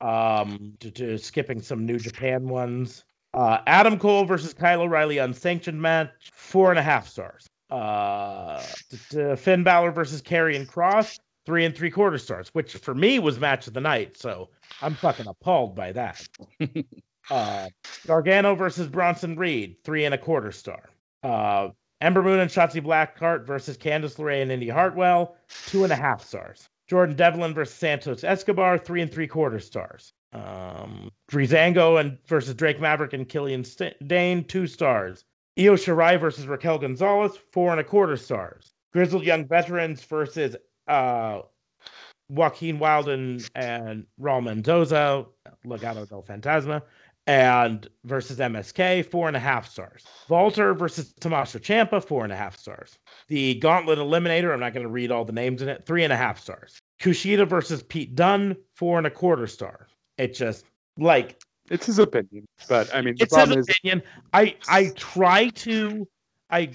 Um, to, to skipping some New Japan ones. Uh, Adam Cole versus Kyle O'Reilly unsanctioned match, four and a half stars. Uh, Finn Balor versus Karrion Kross, three and three quarter stars, which for me was match of the night. So I'm fucking appalled by that. uh, Gargano versus Bronson Reed, three and a quarter star. Uh, Ember Moon and Shotzi Blackheart versus Candice LeRae and Indy Hartwell, two and a half stars. Jordan Devlin versus Santos Escobar, three and three quarter stars. Um, Breezango and versus Drake Maverick and Killian St- Dain, two stars. Io Shirai versus Raquel Gonzalez, four and a quarter stars. Grizzled Young Veterans versus uh, Joaquin Wilden and Raul Mendoza, Legado del Fantasma, and versus MSK, four and a half stars. Walter versus Tommaso Ciampa, four and a half stars. The Gauntlet Eliminator, I'm not going to read all the names in it, three and a half stars. Kushida versus Pete Dunne, four and a quarter stars. It just like It's his opinion, but I mean, the it's his problem is, opinion. I I try to I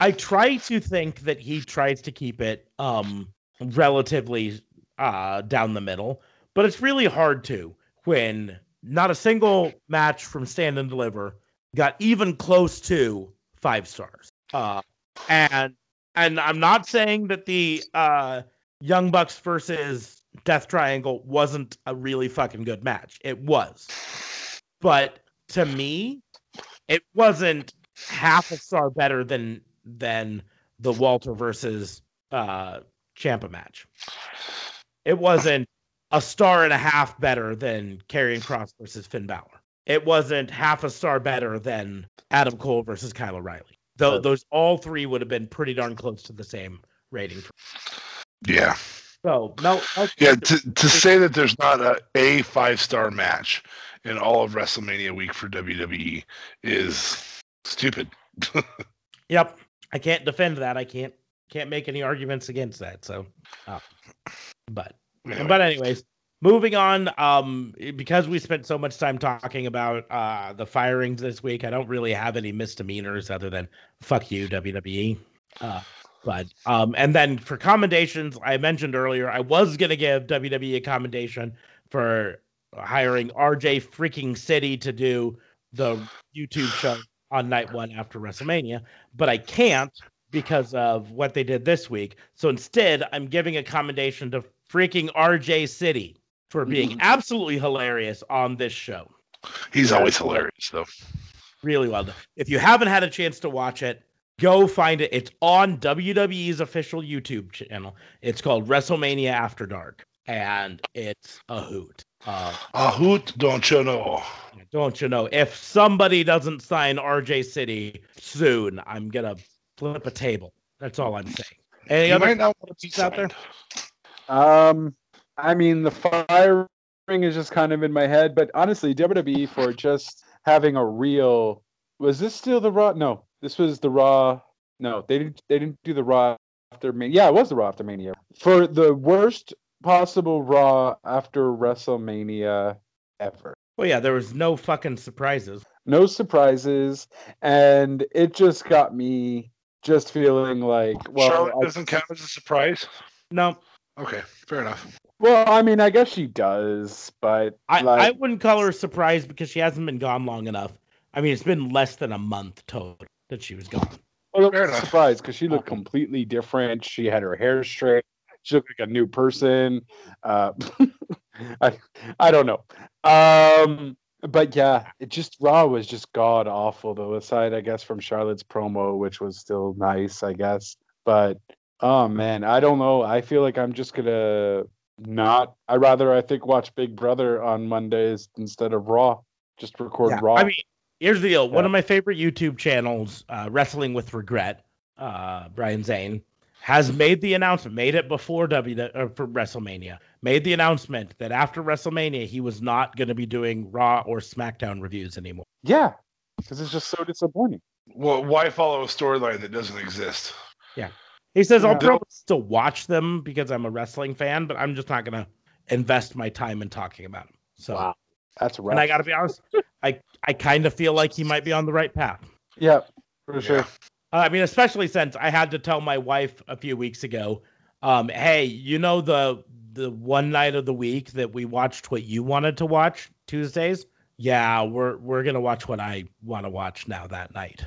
I try to think that he tries to keep it um relatively uh down the middle, but it's really hard to when not a single match from Stand and Deliver got even close to five stars. Uh and and I'm not saying that the uh Young Bucks versus Death Triangle wasn't a really fucking good match. It was. But to me, it wasn't half a star better than than the Walter versus uh Ciampa match. It wasn't a star and a half better than Karrion Kross versus Finn Balor. It wasn't half a star better than Adam Cole versus Kyle O'Reilly. Though those all three would have been pretty darn close to the same rating. Yeah. So no, Yeah, to, to say that there's not a, a five star match in all of WrestleMania week for WWE is stupid. Yep. I can't defend that. I can't can't make any arguments against that. So, uh, but Anyway, but anyways, moving on. Um, because we spent so much time talking about uh the firings this week, I don't really have any misdemeanors other than fuck you WWE. Uh, but um, and then for commendations, I mentioned earlier I was gonna give WWE a commendation for hiring RJ freaking City to do the YouTube show on night one after WrestleMania, but I can't because of what they did this week. So instead, I'm giving a commendation to freaking RJ City for being absolutely hilarious on this show. he's always hilarious though. Really well done. If you haven't had a chance to watch it, go find it. It's on WWE's official YouTube channel. It's called WrestleMania After Dark, and it's a hoot. Uh, A hoot, don't you know? don't you know? If somebody doesn't sign RJ City soon, I'm gonna flip a table. That's all I'm saying. Any You other might not want to be out there? Um, I mean, the firing is just kind of in my head, but honestly, WWE for just having a real. Was this still the Raw? No, this was the Raw. No, they didn't. They didn't do the Raw after Mania. Yeah, it was the Raw after Mania for the worst possible Raw after WrestleMania ever. Well, yeah, there was no fucking surprises. No surprises, and it just got me just feeling like, well, Charlotte I- doesn't count as a surprise. No, Okay, fair enough. well, I mean, I guess she does, but I, like, I wouldn't call her a surprise because she hasn't been gone long enough. I mean, it's been less than a month total that she was gone. Well, I'm enough. surprised because she looked completely different. She had her hair straight. She looked like a new person. Uh, I I don't know. Um, but yeah, it just Raw was just god awful though. Aside, I guess, from Charlotte's promo, which was still nice, I guess. But oh man, I don't know. I feel like I'm just gonna not. I rather I think watch Big Brother on Mondays instead of Raw. Just record Yeah, Raw. I mean, here's the deal. One of my favorite YouTube channels, uh, Wrestling with Regret, uh, Brian Zane, has made the announcement, made it before W uh, for WrestleMania, made the announcement that after WrestleMania he was not going to be doing Raw or SmackDown reviews anymore. yeah, because it's just so disappointing. Well, why follow a storyline that doesn't exist? Yeah, he says I'll probably still watch them because I'm a wrestling fan, but I'm just not going to invest my time in talking about them. So, Wow. That's rough. and I got to be honest, I I kind of feel like he might be on the right path. Yeah, for sure. Yeah. Uh, I mean, especially since I had to tell my wife a few weeks ago, um, hey, you know the the one night of the week that we watched what you wanted to watch Tuesdays? Yeah, we're we're gonna watch what I want to watch now that night.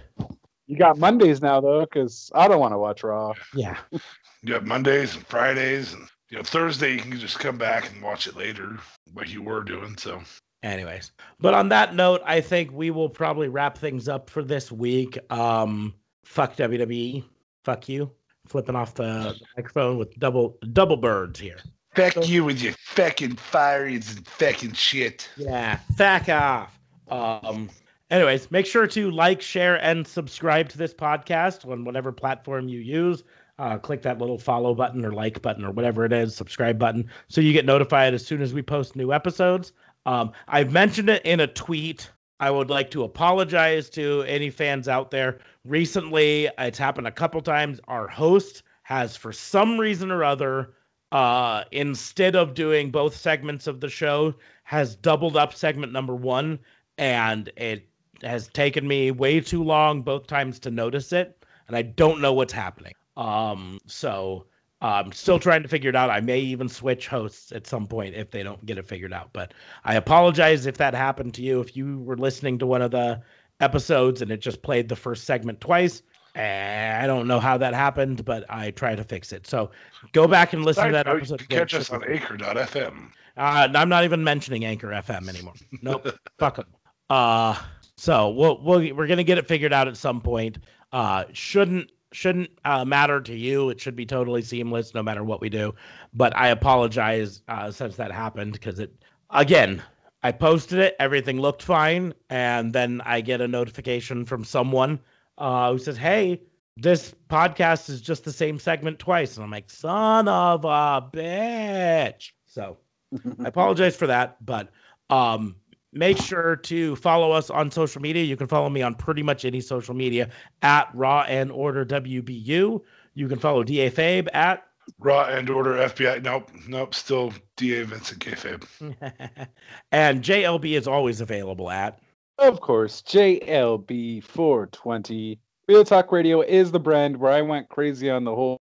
You got Mondays now though, because I don't want to watch Raw. Yeah, You have Mondays and Fridays, and you know Thursday you can just come back and watch it later, like you were doing. So Anyways, but on that note, I think we will probably wrap things up for this week. Um, fuck WWE, fuck you. Flipping off the microphone with double double birds here. fuck you with your fucking firings and fucking shit. Yeah, back off. Um. Anyways, make sure to like, share, and subscribe to this podcast on whatever platform you use. Uh, click that little follow button or like button or whatever it is, subscribe button, so you get notified as soon as we post new episodes. Um, I've mentioned it in a tweet. I would like to apologize to any fans out there. Recently, it's happened a couple times. Our host has, for some reason or other, uh, instead of doing both segments of the show, has doubled up segment number one, and it has taken me way too long both times to notice it, and I don't know what's happening. Um, so I'm still trying to figure it out. I may even switch hosts at some point if they don't get it figured out. But I apologize if that happened to you. If you were listening to one of the episodes and it just played the first segment twice. eh, I don't know how that happened, but I try to fix it. So go back and listen to that Side note, you episode. can again. catch us on Acre.fm. Uh, I'm not even mentioning Anchor FM anymore. Nope, fuck them. Uh, so we'll, we'll we're gonna get it figured out at some point. Uh, shouldn't shouldn't uh, matter to you. It should be totally seamless no matter what we do. But I apologize uh, since that happened because it again. I posted it, everything looked fine, and then I get a notification from someone uh, who says, "Hey, this podcast is just the same segment twice. And I'm like, son of a bitch. So I apologize for that, but um, make sure to follow us on social media. You can follow me on pretty much any social media at Raw and Order WBU. You can follow DA Fabe at Raw and Order FBI. Nope, nope. Still DA Vincent Kayfabe. and JLB is always available at. Of course, JLB420. Real Talk Radio is the brand where I went crazy on the whole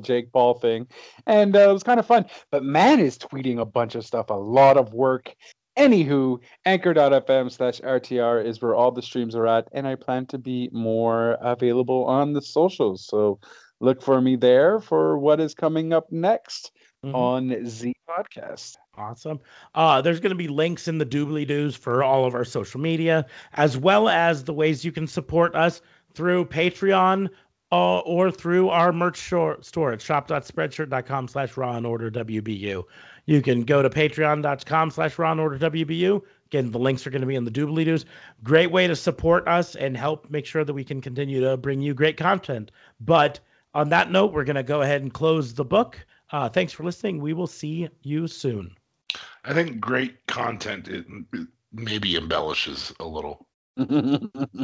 Jake Paul thing, and uh, it was kind of fun. But man is tweeting a bunch of stuff, a lot of work. Anywho, anchor.fm slash RTR is where all the streams are at, and I plan to be more available on the socials. So look for me there for what is coming up next mm-hmm. on Z Podcast. Awesome. Uh, there's going to be links in the doobly doos for all of our social media, as well as the ways you can support us through Patreon uh, or through our merch store, store at shop.spreadshirt.com slash raw and order WBU. You can go to patreon.com slash raw order WBU. Again, the links are going to be in the doobly doos. Great way to support us and help make sure that we can continue to bring you great content. But on that note, we're going to go ahead and close the book. Uh, thanks for listening. We will see you soon. I think great content it maybe embellishes a little.